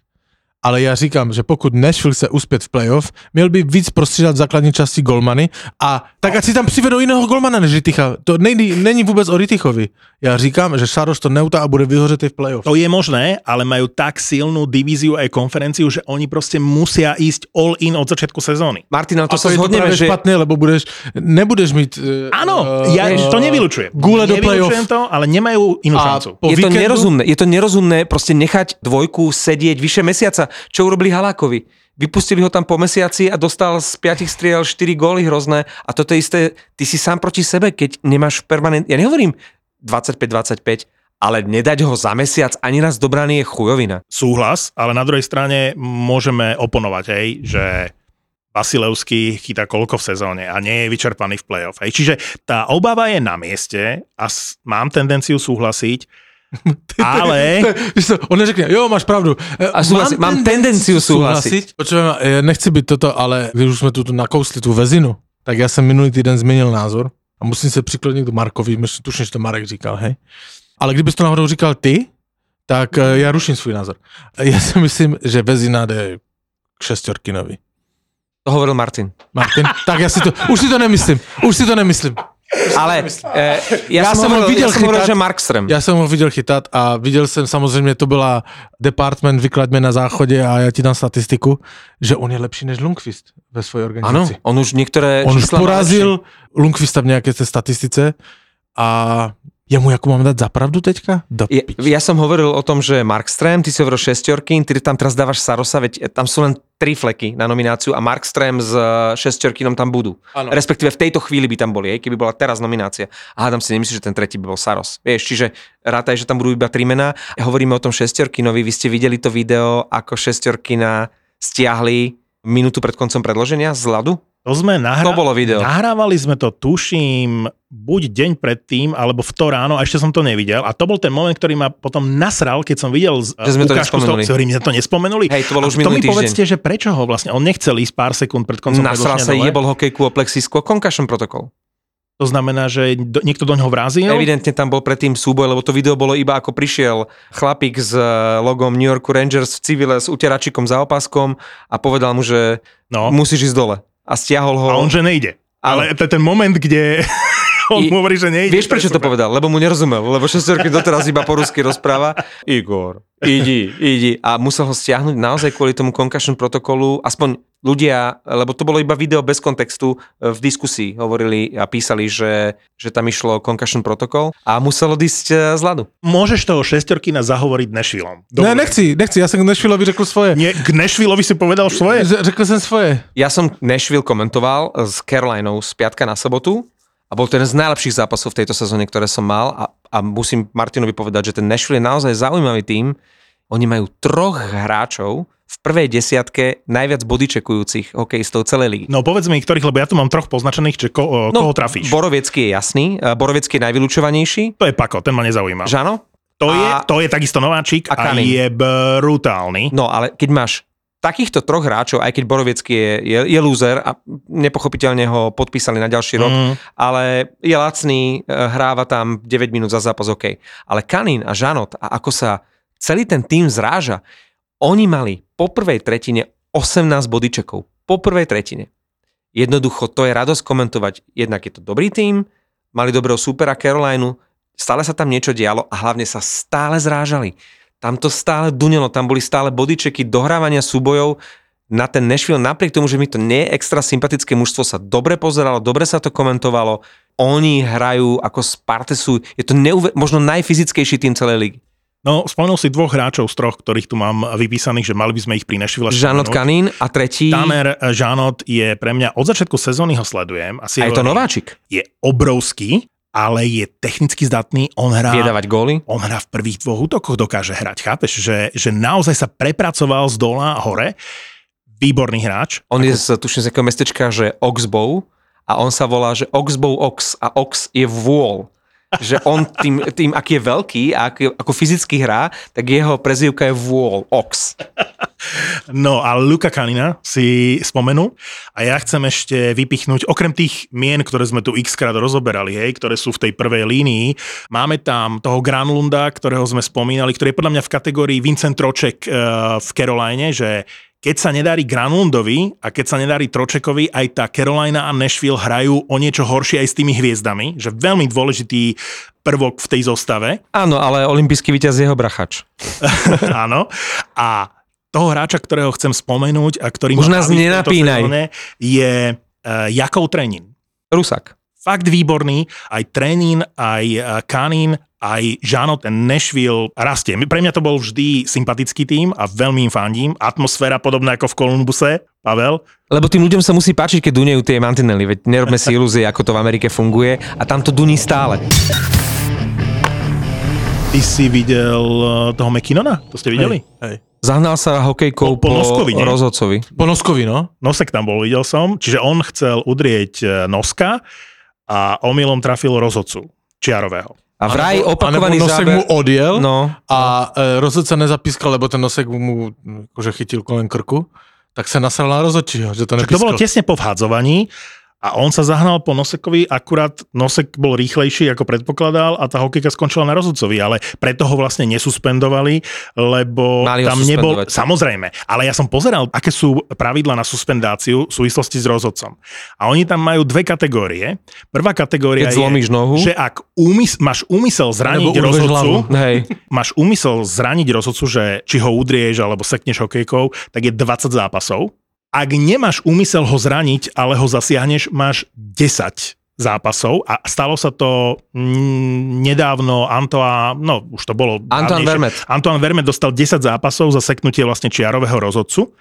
Speaker 3: Ale já říkám, že pokud Nashville chce uspět v playoff, měl by víc prostřídat v základní části golmany a tak ať si tam přivedou jiného golmana než Ritticha. To není, není vůbec o Rittichovi. Já říkám, že Saros to neutá a bude vyhořet i v playoff.
Speaker 2: To je možné, ale majú tak silnú divíziu aj konferenciu, že oni proste musia ísť all in od začiatku sezóny.
Speaker 5: Martin, ale
Speaker 3: A
Speaker 5: to sa
Speaker 3: to je to
Speaker 5: zhodneme, že...
Speaker 3: špatné, lebo budeš, nebudeš mít... eh,
Speaker 2: Áno,
Speaker 3: eh,
Speaker 2: ja
Speaker 3: eh,
Speaker 2: to nevylučujem.
Speaker 3: Gule do
Speaker 2: Nevylučujem to, ale nemajú inú
Speaker 3: A
Speaker 2: šancu.
Speaker 5: je to nerozumné. Je to nerozumné proste nechať dvojku sedieť vyše mesiaca. Čo urobili Halákovi? Vypustili ho tam po mesiaci a dostal z 5 striel 4 góly hrozné. A toto je isté, ty si sám proti sebe, keď nemáš permanent... Ja nehovorím 25-25, ale nedať ho za mesiac ani raz do je chujovina.
Speaker 2: Súhlas, ale na druhej strane môžeme oponovať, hej, že Vasilevský chytá koľko v sezóne a nie je vyčerpaný v playoff. Hej. Čiže tá obava je na mieste a mám tendenciu súhlasiť, ale...
Speaker 3: On neřekne, jo, máš pravdu. Eh,
Speaker 5: A súhlasi- mám tendenciu súhlasiť.
Speaker 3: Počujem, eh, nechci být toto, ale když už jsme tu nakousli tu vezinu, tak já jsem minulý týden změnil názor a musím se přiklonit k Markovi, myslím, tuším, že to Marek říkal, hej. Ale kdybys to náhodou říkal ty, tak eh, já ruším svůj názor. Já si myslím, že vezina jde k šestorkinovi.
Speaker 5: To hovoril Martin.
Speaker 3: Martin, tak já si to, už si to nemyslím, už si to nemyslím.
Speaker 5: Ale eh, ja,
Speaker 3: Já
Speaker 5: som
Speaker 3: jsem ho viděl
Speaker 5: ja som hovoril, že Markström.
Speaker 3: Já jsem ho viděl chytat a viděl jsem samozřejmě, to byla department vyklaď mě na záchodě a já ti dám statistiku, že on je lepší než Lundqvist ve své
Speaker 5: Áno,
Speaker 3: organizaci.
Speaker 5: on už niektoré
Speaker 3: On už porazil Lundqvista v nějaké té statistice a jemu jako mám dát zapravdu teďka? Do
Speaker 5: Ja, ja som hovoril o tom, že Markström, ty si hovoril šestorky, ty tam teraz dávaš Sarosa, veď tam sú len tri fleky na nomináciu a Markström s eh, šestorkinom tam budú.
Speaker 3: Áno.
Speaker 5: Respektíve v tejto chvíli by tam boli, hej, keby bola teraz nominácia. A hádam si, nemyslíš, že ten tretí by bol Saros. Vieš, čiže rátaj, že tam budú iba tri mená. Hovoríme o tom šestorkinovi, vy ste videli to video, ako šestorkina stiahli minútu pred koncom predloženia z ľadu?
Speaker 4: To sme nahrá...
Speaker 5: To bolo video.
Speaker 4: Nahrávali sme to, tuším, buď deň predtým, alebo v to ráno, a ešte som to nevidel. A to bol ten moment, ktorý ma potom nasral, keď som videl z,
Speaker 5: Že sme to
Speaker 4: ukážku z toho,
Speaker 5: nespomenuli.
Speaker 4: ktorý my sme to nespomenuli.
Speaker 5: Hej, to bolo
Speaker 4: A
Speaker 5: už
Speaker 4: to
Speaker 5: minulý
Speaker 4: mi
Speaker 5: týždeň.
Speaker 4: povedzte, že prečo ho vlastne, on nechcel ísť pár sekúnd pred koncom
Speaker 5: Nasral sa,
Speaker 4: dole.
Speaker 5: jebol hokejku o plexisko, concussion protokol.
Speaker 4: To znamená, že do, niekto do ňoho vrázil?
Speaker 5: Evidentne tam bol predtým súboj, lebo to video bolo iba ako prišiel chlapík s eh, logom New York Rangers v civile s uteračikom za opaskom a povedal mu, že
Speaker 4: No.
Speaker 5: musíš ísť dole. A stiahol ho.
Speaker 4: A on, že nejde. Ale ten moment, kde on
Speaker 5: I-
Speaker 4: mu hovorí, že nejde.
Speaker 5: Vieš, prečo to povedal? Lebo mu nerozumel, lebo šestorky doteraz iba po rusky rozpráva. Igor, idi, idi. A musel ho stiahnuť naozaj kvôli tomu concussion protokolu, aspoň ľudia, lebo to bolo iba video bez kontextu, e, v diskusii hovorili a písali, že, že tam išlo concussion protokol a musel odísť e, z ľadu.
Speaker 4: Môžeš toho šestorkina zahovoriť Nešvilom.
Speaker 3: Ne, nechci, nechci, ja som k Nešvilovi řekl svoje.
Speaker 4: Nie, k Nešvilovi si povedal svoje?
Speaker 3: Řekl jsem svoje.
Speaker 5: Ja som Nashville komentoval s Carolinou z piatka na sobotu a bol to jeden z najlepších zápasov v tejto sezóne, ktoré som mal a, a musím Martinovi povedať, že ten Nashville je naozaj zaujímavý tým. Oni majú troch hráčov v prvej desiatke najviac bodyčekujúcich hokejistov celej ligy.
Speaker 4: No povedz mi ktorých, lebo ja tu mám troch poznačených, že ko, no, koho trafíš.
Speaker 5: Borovecký je jasný, eh, Borovecký je najvylúčovanejší.
Speaker 4: To je Pako, ten ma nezaujíma.
Speaker 5: Žano?
Speaker 4: To je,
Speaker 5: A-
Speaker 4: to je takisto nováčik
Speaker 5: a
Speaker 4: a, je brutálny.
Speaker 5: No ale keď máš takýchto troch hráčov, aj keď Borovecký je, je, je loser a nepochopiteľne ho podpísali na ďalší rok,
Speaker 4: Mm.
Speaker 5: ale je lacný, e, hráva tam 9 minút za zápas, OK. Ale Kanin a Žanot a ako sa celý ten tým zráža, oni mali po prvej tretine 18 bodyčekov. Po prvej tretine. Jednoducho, to je radosť komentovať. Jednak je to dobrý tým, mali dobrého supera Carolinu, stále sa tam niečo dialo a hlavne sa stále zrážali. Tam to stále dunelo, tam boli stále bodyčeky, dohrávania súbojov. Na ten Nashville, napriek tomu, že mi to nie je extra sympatické mužstvo, sa dobre pozeralo, dobre sa to komentovalo. Oni hrajú ako Sparte sú, je to neuve- možno najfyzickejší tým celej ligy.
Speaker 4: No, spomenul si dvoch hráčov z troch, ktorých tu mám vypísaných, že mali by sme ich pri Nešvile
Speaker 5: Žanot Kanin a tretí,
Speaker 4: Tamer Žanot je pre mňa, od začiatku sezóny ho sledujem. Asi
Speaker 5: a je to nováčik,
Speaker 4: Je obrovský, ale je technicky zdatný. On hrá,
Speaker 5: vie dávať góly.
Speaker 4: on hrá v prvých dvoch útokoch, dokáže hrať. Chápeš, že, že naozaj sa prepracoval z dola hore. Výborný hráč.
Speaker 5: On je z, tuším, z takého mestečka, že Oxbow a on sa volá, že Oxbow Ox a Ox je vôľ. Že on tým, tým aký je veľký a ako, ako fyzicky hrá, tak jeho prezývka je vôľ, Ox.
Speaker 4: No a Luka Kanina si spomenul a ja chcem ešte vypichnúť, okrem tých mien, ktoré sme tu x krát rozoberali, hej, ktoré sú v tej prvej línii, máme tam toho Granlunda, ktorého sme spomínali, ktorý je podľa mňa v kategórii Vincent Troček eh, v Caroline, že keď sa nedarí Granlundovi a keď sa nedarí Tročekovi, aj tá Carolina a Nashville hrajú o niečo horšie aj s tými hviezdami, že veľmi dôležitý prvok v tej zostave.
Speaker 5: Áno, ale olimpijský víťaz je jeho brachač.
Speaker 4: Áno. A toho hráča, ktorého chcem spomenúť a ktorý
Speaker 5: Už nás nenapínaj.
Speaker 4: je uh, Jakov Trenin.
Speaker 5: Rusak.
Speaker 4: Fakt výborný, aj Trenin, aj uh, Kanin, aj Žano, ten Nashville rastie. Pre mňa to bol vždy sympatický tým a veľmi im fandím. Atmosféra podobná ako v Columbuse, Pavel.
Speaker 5: Lebo tým ľuďom sa musí páčiť, keď dunejú tie mantinely, veď nerobme si ilúzie, ako to v Amerike funguje a tam to duní stále.
Speaker 4: Ty si videl uh, toho McKinnona? To ste videli?
Speaker 3: Hej.
Speaker 5: Zahnal sa hokejkou
Speaker 4: Po- po
Speaker 5: po,
Speaker 4: Noskovi, nie?
Speaker 5: rozhodcovi.
Speaker 3: Po Noskovi, no.
Speaker 4: Nosek tam bol, videl som. Čiže on chcel udrieť uh, Noska a omylom trafil rozhodcu Čiarového.
Speaker 5: A vraj
Speaker 3: Anebo-
Speaker 5: opakovaný
Speaker 3: anebo nosek
Speaker 5: záber...
Speaker 3: mu odjel
Speaker 5: No,
Speaker 3: a e, rozhodca nezapískal, lebo ten nosek mu akože chytil kolem krku, tak sa nasral na rozhodčího, že to
Speaker 4: Čak to bolo
Speaker 3: nepískal.
Speaker 4: tesne po vhádzovaní a on sa zahnal po Nosekovi, akurát Nosek bol rýchlejší, ako predpokladal a tá hokejka skončila na rozhodcovi, ale preto ho vlastne nesuspendovali, lebo
Speaker 5: Mali
Speaker 4: tam nebol... Samozrejme, ale ja som pozeral, aké sú pravidla na suspendáciu v súvislosti s rozhodcom. A oni tam majú dve kategórie. Prvá kategória
Speaker 5: keď
Speaker 4: je,
Speaker 5: nohu,
Speaker 4: že ak úmys- máš úmysel zraniť rozhodcu,
Speaker 5: hej,
Speaker 4: máš úmysel zraniť rozhodcu, že či ho udrieš alebo sekneš hokejkou, tak je 20 zápasov. Ak nemáš úmysel ho zraniť, ale ho zasiahneš, máš 10 zápasov a stalo sa to nedávno Antoine, no už to bolo...
Speaker 5: Antoine. Vermette.
Speaker 4: Antoine Vermette dostal 10 zápasov za seknutie vlastne čiarového rozhodcu.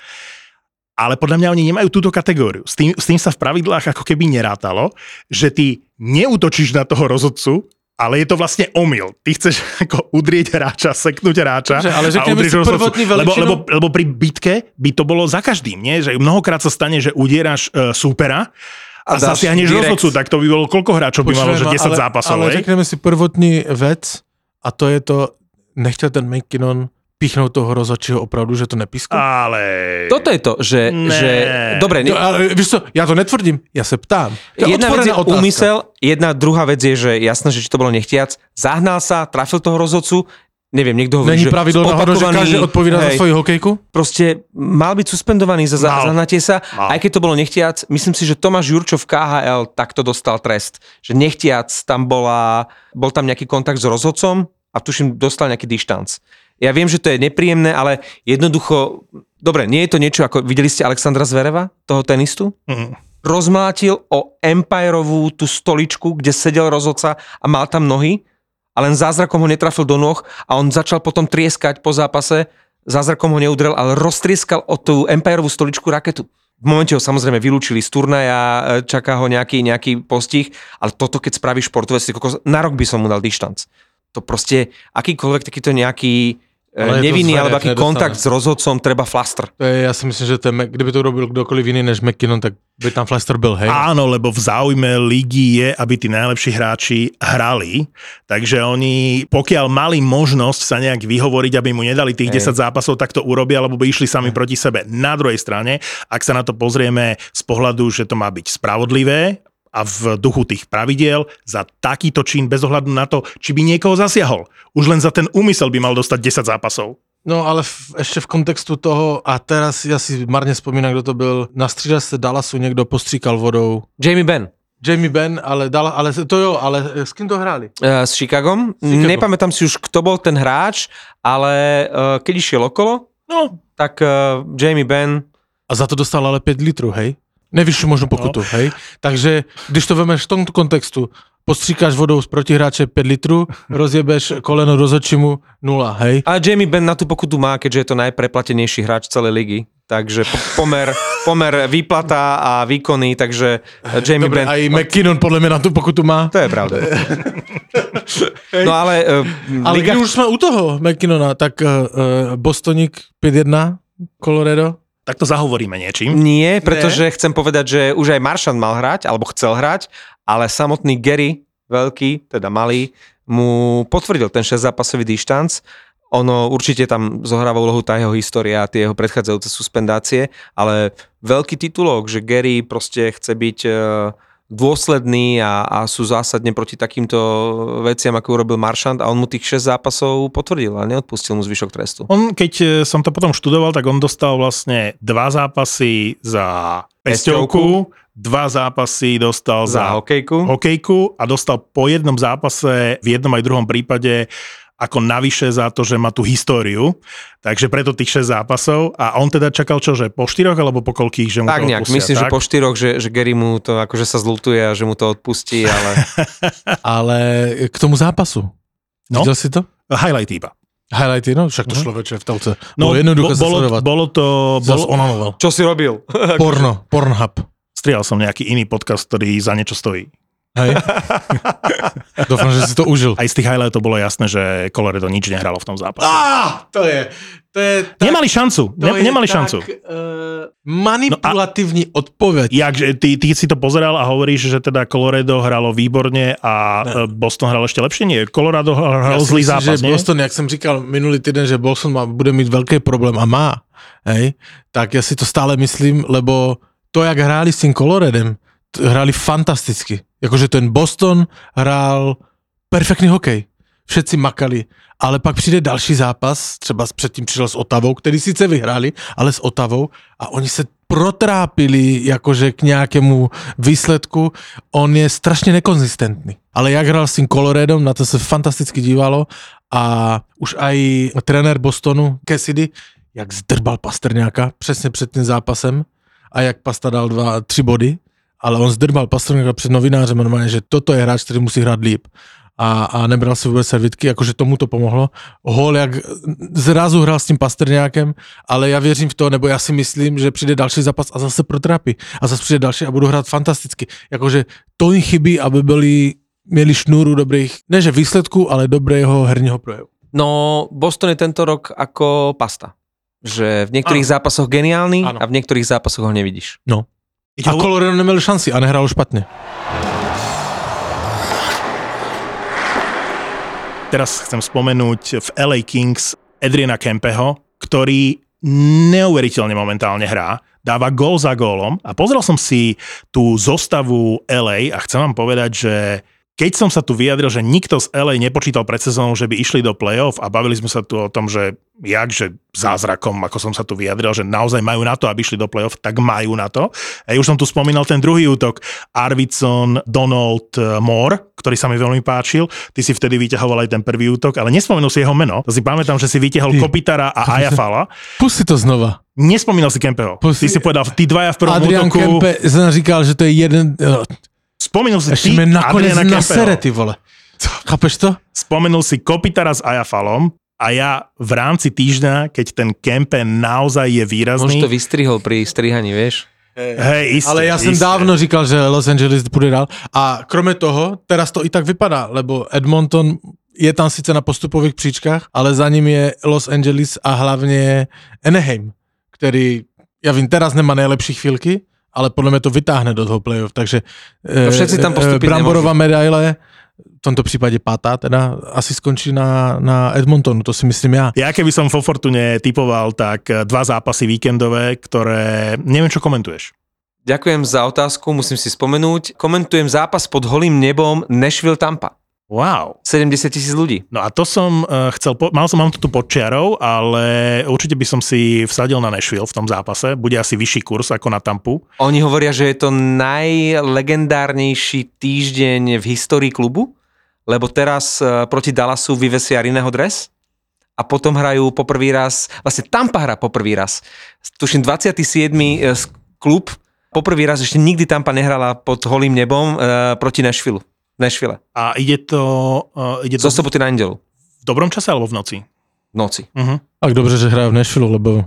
Speaker 4: Ale podľa mňa oni nemajú túto kategóriu. S tým, s tým sa v pravidlách ako keby nerátalo, že ty neútočíš na toho rozhodcu, ale je to vlastne omyl. Ty chceš ako udrieť hráča, seknúť hráča
Speaker 3: Dobre, ale
Speaker 4: a
Speaker 3: řekneme
Speaker 4: udrieš
Speaker 3: si
Speaker 4: rozhodcu.
Speaker 3: prvotní
Speaker 4: lebo,
Speaker 3: veličinu.
Speaker 4: lebo, lebo pri bitke by to bolo za každým, nie? Že mnohokrát sa stane, že udieraš uh, súpera a,
Speaker 5: A
Speaker 4: zasiahneš rozhodcu, tak to by bolo koľko hráčov by malo, že 10
Speaker 3: ale,
Speaker 4: zápasov,
Speaker 3: ale
Speaker 4: hej?
Speaker 3: řekneme si prvotní vec a to je to, nechtěl ten McKinnon píchnout toho rozhodčího opravdu, že to nepískal?
Speaker 4: Ale...
Speaker 5: Toto je to, že...
Speaker 4: Ne.
Speaker 5: že dobre, ne,
Speaker 3: No, ale víš co, já to netvrdím, já se ptám. To je
Speaker 5: jedna vec je
Speaker 3: otázka.
Speaker 5: úmysel, jedna druhá vec je, že jasné, že či to bolo nechtiac, zahnal sa, trafil toho rozhodcu, neviem, niekto hovorí,
Speaker 3: Není
Speaker 5: že
Speaker 3: pravidlo náhodou, že každý odpovídá za svoju hokejku?
Speaker 5: Proste mal byť suspendovaný za zahnatie sa,
Speaker 4: Mal.
Speaker 5: aj keď to bolo nechtiac. Myslím si, že Tomáš Jurčo v KHL takto dostal trest. Že nechtiac tam bola, bol tam nejaký kontakt s rozhodcom a tuším dostal nejaký dištanc. Ja viem, že to je nepríjemné, ale jednoducho, dobre, nie je to niečo ako, videli ste Alexandra Zvereva, toho tenistu?
Speaker 4: Mm.
Speaker 5: rozmlátil o Empireovú tú stoličku, kde sedel rozhodca a mal tam nohy a len zázrakom ho netrafil do nôh a on začal potom trieskať po zápase, zázrakom ho neudrel, ale roztrieskal o tú Empireovú stoličku raketu. V momente ho samozrejme vylúčili z turnaja, e, čaká ho nejaký, nejaký postih, ale toto keď si kokos, na rok by som mu dal dištanc. To proste akýkoľvek takýto nejaký
Speaker 3: Ale je
Speaker 5: ale
Speaker 3: to
Speaker 5: nevinný
Speaker 3: zverec,
Speaker 5: alebo aký
Speaker 3: nedostane.
Speaker 5: kontakt s rozhodcom treba flastr.
Speaker 3: To je, já si myslím, že ten, Mac- kdyby to urobil kdokoliv jiný než McKinnon, tak by tam Flaster byl, hej?
Speaker 4: Áno, lebo v záujme ligy je, aby tí najlepší hráči hrali, takže oni, pokiaľ mali možnosť sa nejak vyhovoriť, aby mu nedali tých
Speaker 5: Hej.
Speaker 4: 10 zápasov, tak to urobia, alebo by išli sami proti sebe. Na druhej strane, ak sa na to pozrieme z pohľadu, že to má byť spravodlivé, a v duchu tých pravidiel za takýto čin bez ohľadu na to, či by niekoho zasiahol. Už len za ten úmysel by mal dostať 10 zápasov.
Speaker 3: No ale v, ještě v kontextu toho, a teraz já si marně vzpomínám, kdo to byl, na střídačce Dallasu někdo postříkal vodou.
Speaker 5: Jamie Benn.
Speaker 3: Jamie Ben, ale, Dalla, ale to jo, ale s kým to hráli?
Speaker 5: Eh, s Chicagom.
Speaker 3: Chicago.
Speaker 5: Nepamätám si už, kto bol ten hráč, ale uh, keď išiel okolo,
Speaker 4: No,
Speaker 5: tak uh, Jamie Benn
Speaker 3: A za to dostal ale 5 litrů, hej? Nevyšší možno pokutu, no. hej? Takže když to vemeš v tomto kontextu, postříkáš vodou z protihráče 5 litrů, rozjebeš koleno rozhodčímu 0, hej?
Speaker 5: a Jamie Benn na tú pokutu má, keďže je to najpreplatenejší hráč celej ligy. Takže po- pomer, pomer výplata a výkony, takže Jamie
Speaker 3: Dobre,
Speaker 5: Benn...
Speaker 3: aj McKinnon podľa mňa na tú pokutu má.
Speaker 5: To je pravda. no ale, uh,
Speaker 3: Ale
Speaker 5: Liga...
Speaker 3: už jsme u toho McKinnona, tak uh, Bostonik 5-1, Colorado.
Speaker 4: Tak to zahovoríme niečím.
Speaker 5: Nie, pretože chcem povedať, že už aj Maršan mal hrať, alebo chcel hrať, ale samotný Gary, veľký, teda malý, mu potvrdil ten 6-zápasový dištanc. Ono určite tam zohráva úlohu tá jeho história a tie jeho predchádzajúce suspendácie, ale veľký titulok, že Gary proste chce byť e, dôsledný a, a sú zásadne proti takýmto veciam, ako urobil Maršant a on mu tých 6 zápasov potvrdil a neodpustil mu zvyšok trestu.
Speaker 4: On, keď e, som to potom študoval, tak on dostal vlastne dva zápasy za pesťovku, dva zápasy dostal
Speaker 5: Za
Speaker 4: za,
Speaker 5: hokejku.
Speaker 4: hokejku a dostal po jednom zápase v jednom aj druhom prípade ako navyše za to, že má tú históriu. Takže preto tých 6 zápasov. A on teda čakal čo, že po štyroch alebo po koľkých, že mu
Speaker 5: Tak
Speaker 4: to
Speaker 5: nejak,
Speaker 4: odpustia,
Speaker 5: myslím, že
Speaker 4: tak?
Speaker 5: po štyroch, že, že Gary mu to akože sa zlutuje a že mu to odpustí, ale
Speaker 3: Ale k tomu zápasu.
Speaker 4: No.
Speaker 3: Videl si to?
Speaker 4: Highlight iba.
Speaker 3: Highlighty, no však to
Speaker 4: Mhm.
Speaker 3: šlo večer v telce.
Speaker 4: No,
Speaker 3: bolo jednoduché
Speaker 4: bo- bolo, bolo to... Bolo,
Speaker 3: onanoval.
Speaker 5: čo si robil?
Speaker 3: Porno, Pornhub.
Speaker 4: strieľal som nejaký iný podcast, ktorý za niečo stojí.
Speaker 3: Hej. Dúfam, že si to užil.
Speaker 4: Aj z tých highlightov bolo jasné, že Colorado nič nehralo v tom zápase.
Speaker 3: Á, to je, to je tak,
Speaker 4: Nemali šancu,
Speaker 3: to
Speaker 4: ne,
Speaker 3: je
Speaker 4: nemali
Speaker 3: tak,
Speaker 4: šancu.
Speaker 3: Uh, manipulatívní odpoveď.
Speaker 4: Jak, že ty, ty si to pozeral a hovoríš, že teda Colorado hralo výborne a ne. Boston hral ešte lepšie? Nie, Colorado hral
Speaker 3: si
Speaker 4: zlý
Speaker 3: myslím,
Speaker 4: zápas,
Speaker 3: že
Speaker 4: nie?
Speaker 3: Boston, jak jsem říkal minulý týden, že Boston má, bude mít velký problém a má, hej, tak ja si to stále myslím, lebo to, jak hráli s tým Coloradem, t- hráli fantasticky. Jakože ten Boston hrál perfektný hokej. Všetci makali. Ale pak přijde další zápas, třeba předtým přišel s Otavou, který sice vyhráli, ale s Otavou a oni se protrápili jakože k nějakému výsledku. On je strašně nekonzistentný. Ale jak hrál s tím Coloradom, na to se fantasticky dívalo a už aj trenér Bostonu, Cassidy, jak zdrbal Pastrňáka přesně před tím zápasem a jak Pasta dal dva, tři body, ale on zdrbal Pastrňáka před novinářem normálně, že toto je hráč, který musí hrát líp a, a nebral si vůbec servitky, jakože tomu to pomohlo. Hol, jak zrazu hrál s tím Pastrňákem, ale já věřím v to, nebo já si myslím, že přijde další zápas a zase protrápí. A zase přijde další a budou hrát fantasticky. Jakože to jim chybí, aby byli měli šnúru dobrých, ne že výsledků, ale dobrého herního projevu.
Speaker 5: No, Boston je tento rok ako pasta. Že v niektorých
Speaker 3: Áno.
Speaker 5: zápasoch geniálny
Speaker 3: Áno.
Speaker 5: a v niektorých zápasoch ho nevidíš.
Speaker 3: No.
Speaker 4: Ide
Speaker 3: A
Speaker 4: o-
Speaker 3: Colorado neměl šanci a nehrál špatně.
Speaker 4: Teraz chcem spomenúť v LA Kings Adriana Kempeho, ktorý neuveriteľne momentálne hrá, dáva gól za gólom a pozrel som si tú zostavu LA a chcem vám povedať, že keď som sa tu vyjadril, že nikto z LA nepočítal pred sezónou, že by išli do play-off a bavili sme sa tu o tom, že jak, že zázrakom, ako som sa tu vyjadril, že naozaj majú na to, aby išli do play-off, tak majú na to. A už som tu spomínal ten druhý útok, Arvidsson, Donald eh, Moore, ktorý sa mi veľmi páčil. Ty si vtedy vyťahoval aj ten prvý útok, ale nespomenul si jeho meno. Si pamätám, že si vyťahol
Speaker 3: Ty.
Speaker 4: Kopitara a Ajafala.
Speaker 3: Pusti to znova.
Speaker 4: Nespomínal si Kempeho. Ty si povedal, tí dvaja v prvom
Speaker 3: Adrian
Speaker 4: útoku.
Speaker 3: Kempe říkal, že to je jeden...
Speaker 4: Spomenul si
Speaker 3: Ještě
Speaker 4: ty
Speaker 3: mi nakonec
Speaker 4: Adriana
Speaker 3: nasere, ty vole. Chápeš to?
Speaker 4: Spomenul si Kopitara s Ajafalom a ja v rámci týždňa, keď ten Kempe naozaj je
Speaker 5: Možno
Speaker 4: výrazný,
Speaker 5: to vystrihol pri strihaní, vieš?
Speaker 4: hej, isté,
Speaker 3: Ale já jsem
Speaker 4: isté.
Speaker 3: dávno říkal, že Los Angeles půjde dál. A kromě toho, teraz to i tak vypadá, lebo Edmonton je tam sice na postupových příčkách, ale za ním je Los Angeles a hlavně Anaheim, který, já vím, teraz nemá nejlepší chvíľky, ale podle mě to vytáhne do toho playoff, takže
Speaker 5: No všetci tam postúpiť
Speaker 3: Bramborová medaile, v tomto případě pátá, teda asi skončí na, na Edmontonu, to si myslím já.
Speaker 4: Ja keby som vo Fortune typoval, tak eh, dva zápasy víkendové, ktoré... Neviem, čo komentuješ.
Speaker 5: Ďakujem za otázku, musím si spomenúť. Komentujem zápas pod holým nebom Nashville Tampa.
Speaker 4: Wow.
Speaker 5: 70 tisíc ľudí.
Speaker 4: No a to som uh, chcel, po, mal som, mám to tu pod čiarou, ale určite by som si vsadil na Nashville v tom zápase. Bude asi vyšší kurz ako na Tampu.
Speaker 5: Oni hovoria, že je to najlegendárnejší týždeň v histórii klubu, lebo teraz eh, proti Dallasu vyvesia Rineho dres a potom hrajú poprvý raz, vlastne Tampa hrá poprvý raz. Tuším 27. eh, klub, poprvý raz ešte nikdy Tampa nehrala pod holým nebom uh, proti Nashville. Nashville.
Speaker 4: A ide to, uh, ide to
Speaker 5: Zo soboty na nedelu.
Speaker 4: v dobrom čase alebo v noci?
Speaker 5: V noci.
Speaker 4: Uh-huh.
Speaker 3: Tak dobře, že hraje v Nashville, lebo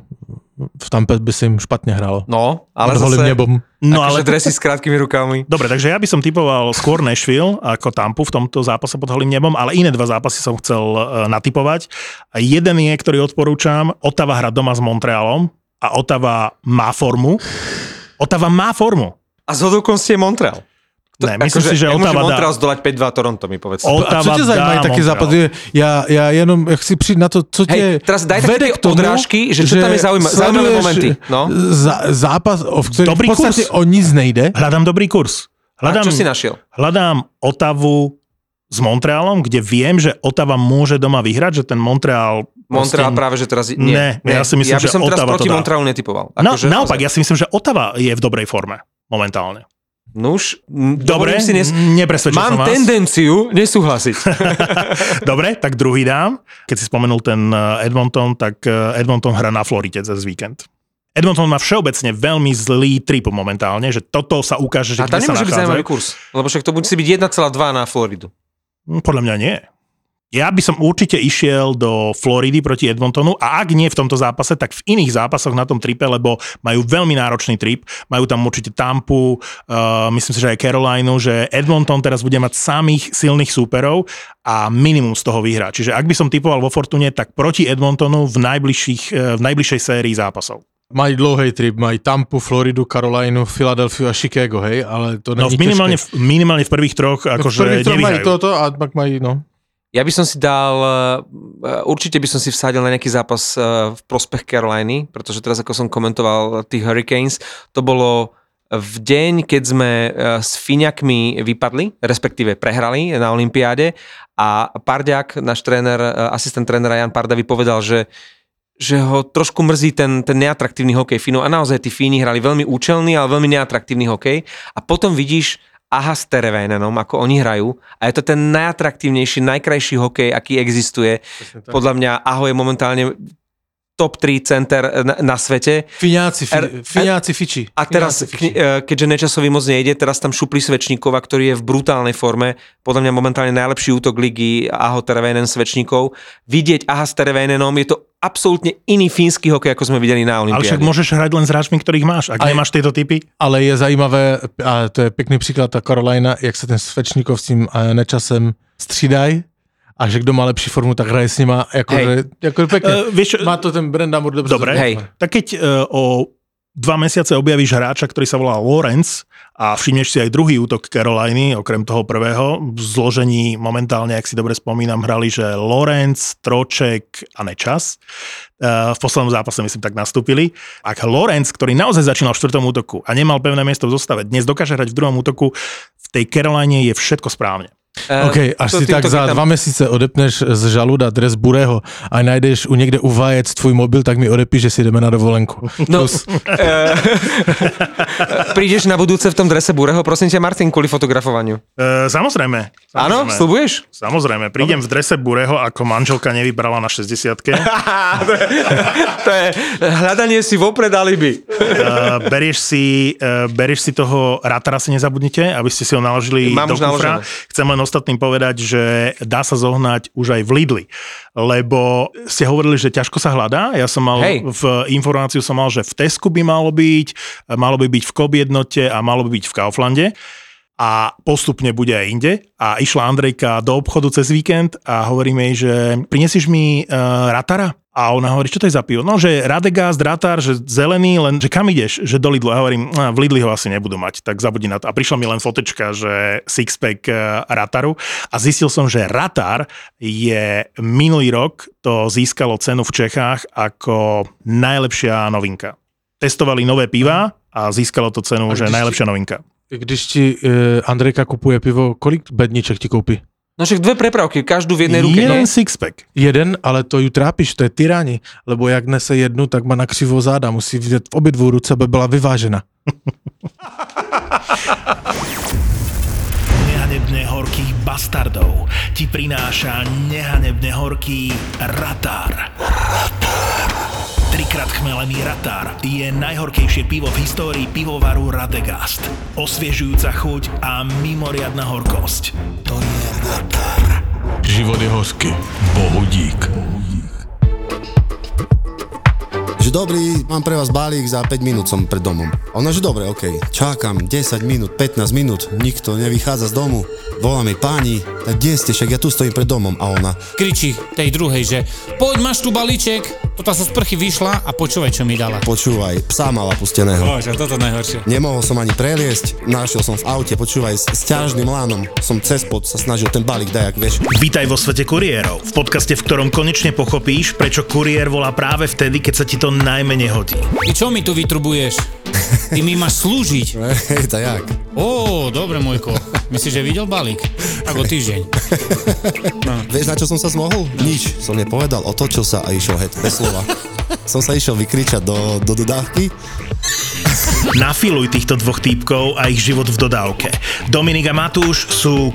Speaker 3: v Tampe by se jim špatně hrálo.
Speaker 5: No, ale
Speaker 3: Pod
Speaker 5: zase...
Speaker 3: nebom.
Speaker 4: No
Speaker 5: akože
Speaker 4: ale...
Speaker 5: dresy s krátkými rukami.
Speaker 4: Dobre, takže ja by som typoval skôr Nashville ako Tampu v tomto zápase pod holým nebom, ale iné dva zápasy som chcel uh, natypovať. A jeden je, ktorý odporúčam, Otava hra doma s Montrealom a Otava má formu. Otava má formu.
Speaker 5: A z je Montreal.
Speaker 4: Ne, myslím si, že Otava dá...
Speaker 5: Montreal zdolať 5-2 Toronto, mi povedz.
Speaker 3: A
Speaker 4: Otava
Speaker 3: tě zajímají
Speaker 4: dá
Speaker 3: taky
Speaker 4: Montreal.
Speaker 3: západy? Já, já jenom chci přijít na to, co
Speaker 5: Hej, teraz daj také
Speaker 3: vede
Speaker 5: tie
Speaker 3: k tomu,
Speaker 5: odrážky, že čo tam je zaujíma- zaujímavé
Speaker 3: sleduješ
Speaker 5: momenty, no.
Speaker 3: Za, zápas, o v ktorých
Speaker 4: Dobrý
Speaker 3: v podstate
Speaker 4: kurz.
Speaker 3: o nic nejde.
Speaker 4: Hľadám dobrý kurz.
Speaker 5: A
Speaker 4: Hľadám,
Speaker 5: čo si našiel?
Speaker 4: hľadám Otavu s Montrealom, kde viem, že Otava môže doma vyhrať, že ten Montreal...
Speaker 5: Montreal
Speaker 4: proste-
Speaker 5: práve, že teraz... Nie,
Speaker 4: Ne, ja si myslím,
Speaker 5: ja by
Speaker 4: že
Speaker 5: som teraz
Speaker 4: Ottawa to
Speaker 5: proti. Montrealu netypoval.
Speaker 4: No,
Speaker 5: Akože
Speaker 4: naopak, ja si myslím, že Otava je v dobrej forme momentálne.
Speaker 5: Už, m,
Speaker 4: Dobre,
Speaker 5: si nes...
Speaker 4: nepresvedčil
Speaker 5: Mám
Speaker 4: vás.
Speaker 5: tendenciu nesúhlasiť.
Speaker 4: Dobre, tak druhý dám. Keď si spomenul ten eh, Edmonton, tak eh, Edmonton hra na Floride cez víkend. Edmonton má všeobecne veľmi zlý trip momentálne, že toto sa ukáže, že
Speaker 5: A tam nemôže byť zaujímavý kurz. Lebo však to musí byť 1,2 na Floridu.
Speaker 4: Hm, Podľa mňa nie. Ja by som určite išiel do Floridy proti Edmontonu a ak nie v tomto zápase, tak v iných zápasoch na tom tripe, lebo majú veľmi náročný trip. Majú tam určite Tampu, uh, myslím si, že aj Carolinu, že Edmonton teraz bude mať samých silných súperov a minimum z toho vyhrá. Čiže ak by som typoval vo Fortune, tak proti Edmontonu v, najbližších, eh, v najbližšej sérii zápasov.
Speaker 3: Mají dlouhý trip, mají Tampu, Floridu, Karolajnu, Filadelfiu a Chicago, hej, ale to
Speaker 4: No
Speaker 3: není
Speaker 4: v minimálne, v, minimálne v prvých troch
Speaker 3: No, v
Speaker 4: akože
Speaker 3: prvých troch mají
Speaker 4: nevyhrajú.
Speaker 3: toto a pak mají, no.
Speaker 5: Ja by som si dal, eh, určite by som si vsadil na nejaký zápas eh, v prospech Caroliny, pretože teraz ako som komentoval tých Hurricanes, to bolo v deň, keď sme eh, s Fíňakmi vypadli, respektíve prehrali na Olympiáde. A Pardiak, náš tréner, eh, asistent trénera Jan Parda vypovedal, že že ho trošku mrzí ten, ten neatraktívny hokej Fínov. A naozaj tí Fíni hrali veľmi účelný, ale veľmi neatraktívny hokej. A potom vidíš Aha s Terevénenom, ako oni hrajú a je to ten najatraktívnejší, najkrajší hokej, aký existuje. Podľa mňa Aho je momentálne top 3 center na, na svete.
Speaker 3: Fiňáci, fi,
Speaker 5: Er-
Speaker 3: fiňáci fiči.
Speaker 5: A teraz,
Speaker 3: fiči.
Speaker 5: kni- e, keďže Nečasový moc nejde, teraz tam šupli Svečníkova, ktorý je v brutálnej forme. Podľa mňa momentálne najlepší útok ligy Aho Terevénen Svečníkov. Vidieť Aha s Terevénenom je to absolútne iný fínsky hokej, ako sme videli na
Speaker 4: Ale však
Speaker 5: Olympiáde.
Speaker 4: môžeš hrať len s hráčmi, ktorých máš. Ak
Speaker 3: Aj-
Speaker 4: nemáš tieto typy,
Speaker 3: Ale je zajímavé, a to je pěkný příklad, ta Karolina, jak se ten Svečníkov s tím nečasem střídají a že kdo má lepší formu, tak hraje s nima, jako,
Speaker 5: Hej.
Speaker 3: že, jako pěkně.
Speaker 4: Uh, vieš,
Speaker 3: Má to ten Brandamur dobře.
Speaker 4: Dobre.
Speaker 5: Hej.
Speaker 4: tak keď uh, o dva mesiace objavíš hráča, ktorý sa volá Lawrence a všimneš si aj druhý útok Caroliny, okrem toho prvého, v zložení momentálne, ak si dobre spomínam, hrali, že Lawrence, Troček a Nečas. Uh, v poslednom zápase, myslím, tak nastúpili. Ak Lawrence, ktorý naozaj začínal v štvrtom útoku a nemal pevné miesto v zostave, dnes dokáže hrať v druhom útoku, v tej Caroline je všetko správne.
Speaker 5: Eh,
Speaker 3: OK, až
Speaker 5: to
Speaker 3: si tak za
Speaker 5: tam-
Speaker 3: dva měsíce odepneš z žaluda dres Burého a najdeš u někde u vajec tvůj mobil, tak mi odepíš, že si jdeme na dovolenku.
Speaker 5: No,
Speaker 3: Plus.
Speaker 5: eh, prídeš na budúce v tom drese Bureho, prosím ťa, Martin, kvôli fotografovaniu.
Speaker 4: Uh, samozrejme.
Speaker 5: Áno, slubuješ?
Speaker 4: Samozrejme, prídem v drese Bureho, ako manželka nevybrala na 60
Speaker 5: to, je, to je hľadanie si vopred alibi.
Speaker 4: Uh, berieš, si, uh, berieš si toho Ratara, si nezabudnite, aby ste si ho naložili
Speaker 5: Mám
Speaker 4: do kufra.
Speaker 5: naložené.
Speaker 4: Chcem len ostatným povedať, že dá sa zohnať už aj v Lidli, lebo ste hovorili, že ťažko sa hľadá. Ja som mal
Speaker 5: Hej.
Speaker 4: v informáciu som mal, že v Tesku by malo byť, malo by byť v Kob jednote a malo by byť v Kauflande a postupne bude aj inde. A išla Andrejka do obchodu cez víkend a hovoríme jej, že prinesieš mi uh, Ratara? A ona hovorí, čo to je za pivo? No, že Radegast, Ratar, že zelený, len že kam ideš? Že do Lidlu. A hovorím, "No, v Lidli ho asi nebudú mať, tak zabudni na to. A prišla mi len fotečka, že sixpack eh, Rataru. A zistil som, že Ratar je minulý rok to získalo cenu v Čechách ako najlepšia novinka. Testovali nové piva a získalo to cenu,
Speaker 3: A
Speaker 4: že najlepšia novinka.
Speaker 3: Když ti uh, Andrejka kupuje pivo, kolik bedniček ti koupí?
Speaker 5: No však dve prepravky, každú v jednej ruke,
Speaker 4: Jeden
Speaker 5: nie?
Speaker 4: sixpack.
Speaker 3: Jeden, ale to ju trápíš, to je tyráni, lebo jak nese jednu, tak má na křivo záda, musí vidět v obě ruce, aby byla vyvážena.
Speaker 2: Nehanebne horkých bastardov ti prináša nehanebne horký Ratar. Trikrát chmelený Ratar je najhorkejšie pivo v histórii pivovaru Radegast. Osviežujúca chuť a mimoriadna horkosť. To je Ratar.
Speaker 3: Život je hořky. Bohu dík.
Speaker 6: Že dobrý, mám pre vás balík, za 5 minút som pred domom. Ona, že dobre, okej. Čakám 10 minút, 15 minút, nikto nevychádza z domu. Volá mi páni, tak kde ste, však ja tu stojím pred domom. A ona,
Speaker 7: kričí tej druhej, že poď, máš tu balíček, toto sa z prchy vyšla a počúvaj, čo mi dala.
Speaker 6: počúvaj, psa mala pusteného.
Speaker 7: Bože, toto najhoršie.
Speaker 6: Nemohol som ani preliesť, našiel som v aute, počúvaj, s, s ťažným lánom som cez pod sa snažil ten balík dajak, vieš.
Speaker 2: Vítaj vo svete kuriérov, v podcaste, v ktorom konečne pochopíš, prečo kuriér volá práve vtedy, keď sa ti to najmenej hodí.
Speaker 7: Ty čo mi tu vytrubuješ? Ty mi máš slúžiť.
Speaker 6: Hej, to jak?
Speaker 7: Ó, dobre, môjko. Myslíš, že videl balík? Ako týždeň.
Speaker 6: Vieš, na čo som sa zmohol? Nič, som nepovedal, otočil sa a išiel het, bez slova. Som sa išiel vykričať do, do dodávky
Speaker 2: Nafiluj týchto dvoch týpkov a ich život v dodávke. Dominik a Matúš sú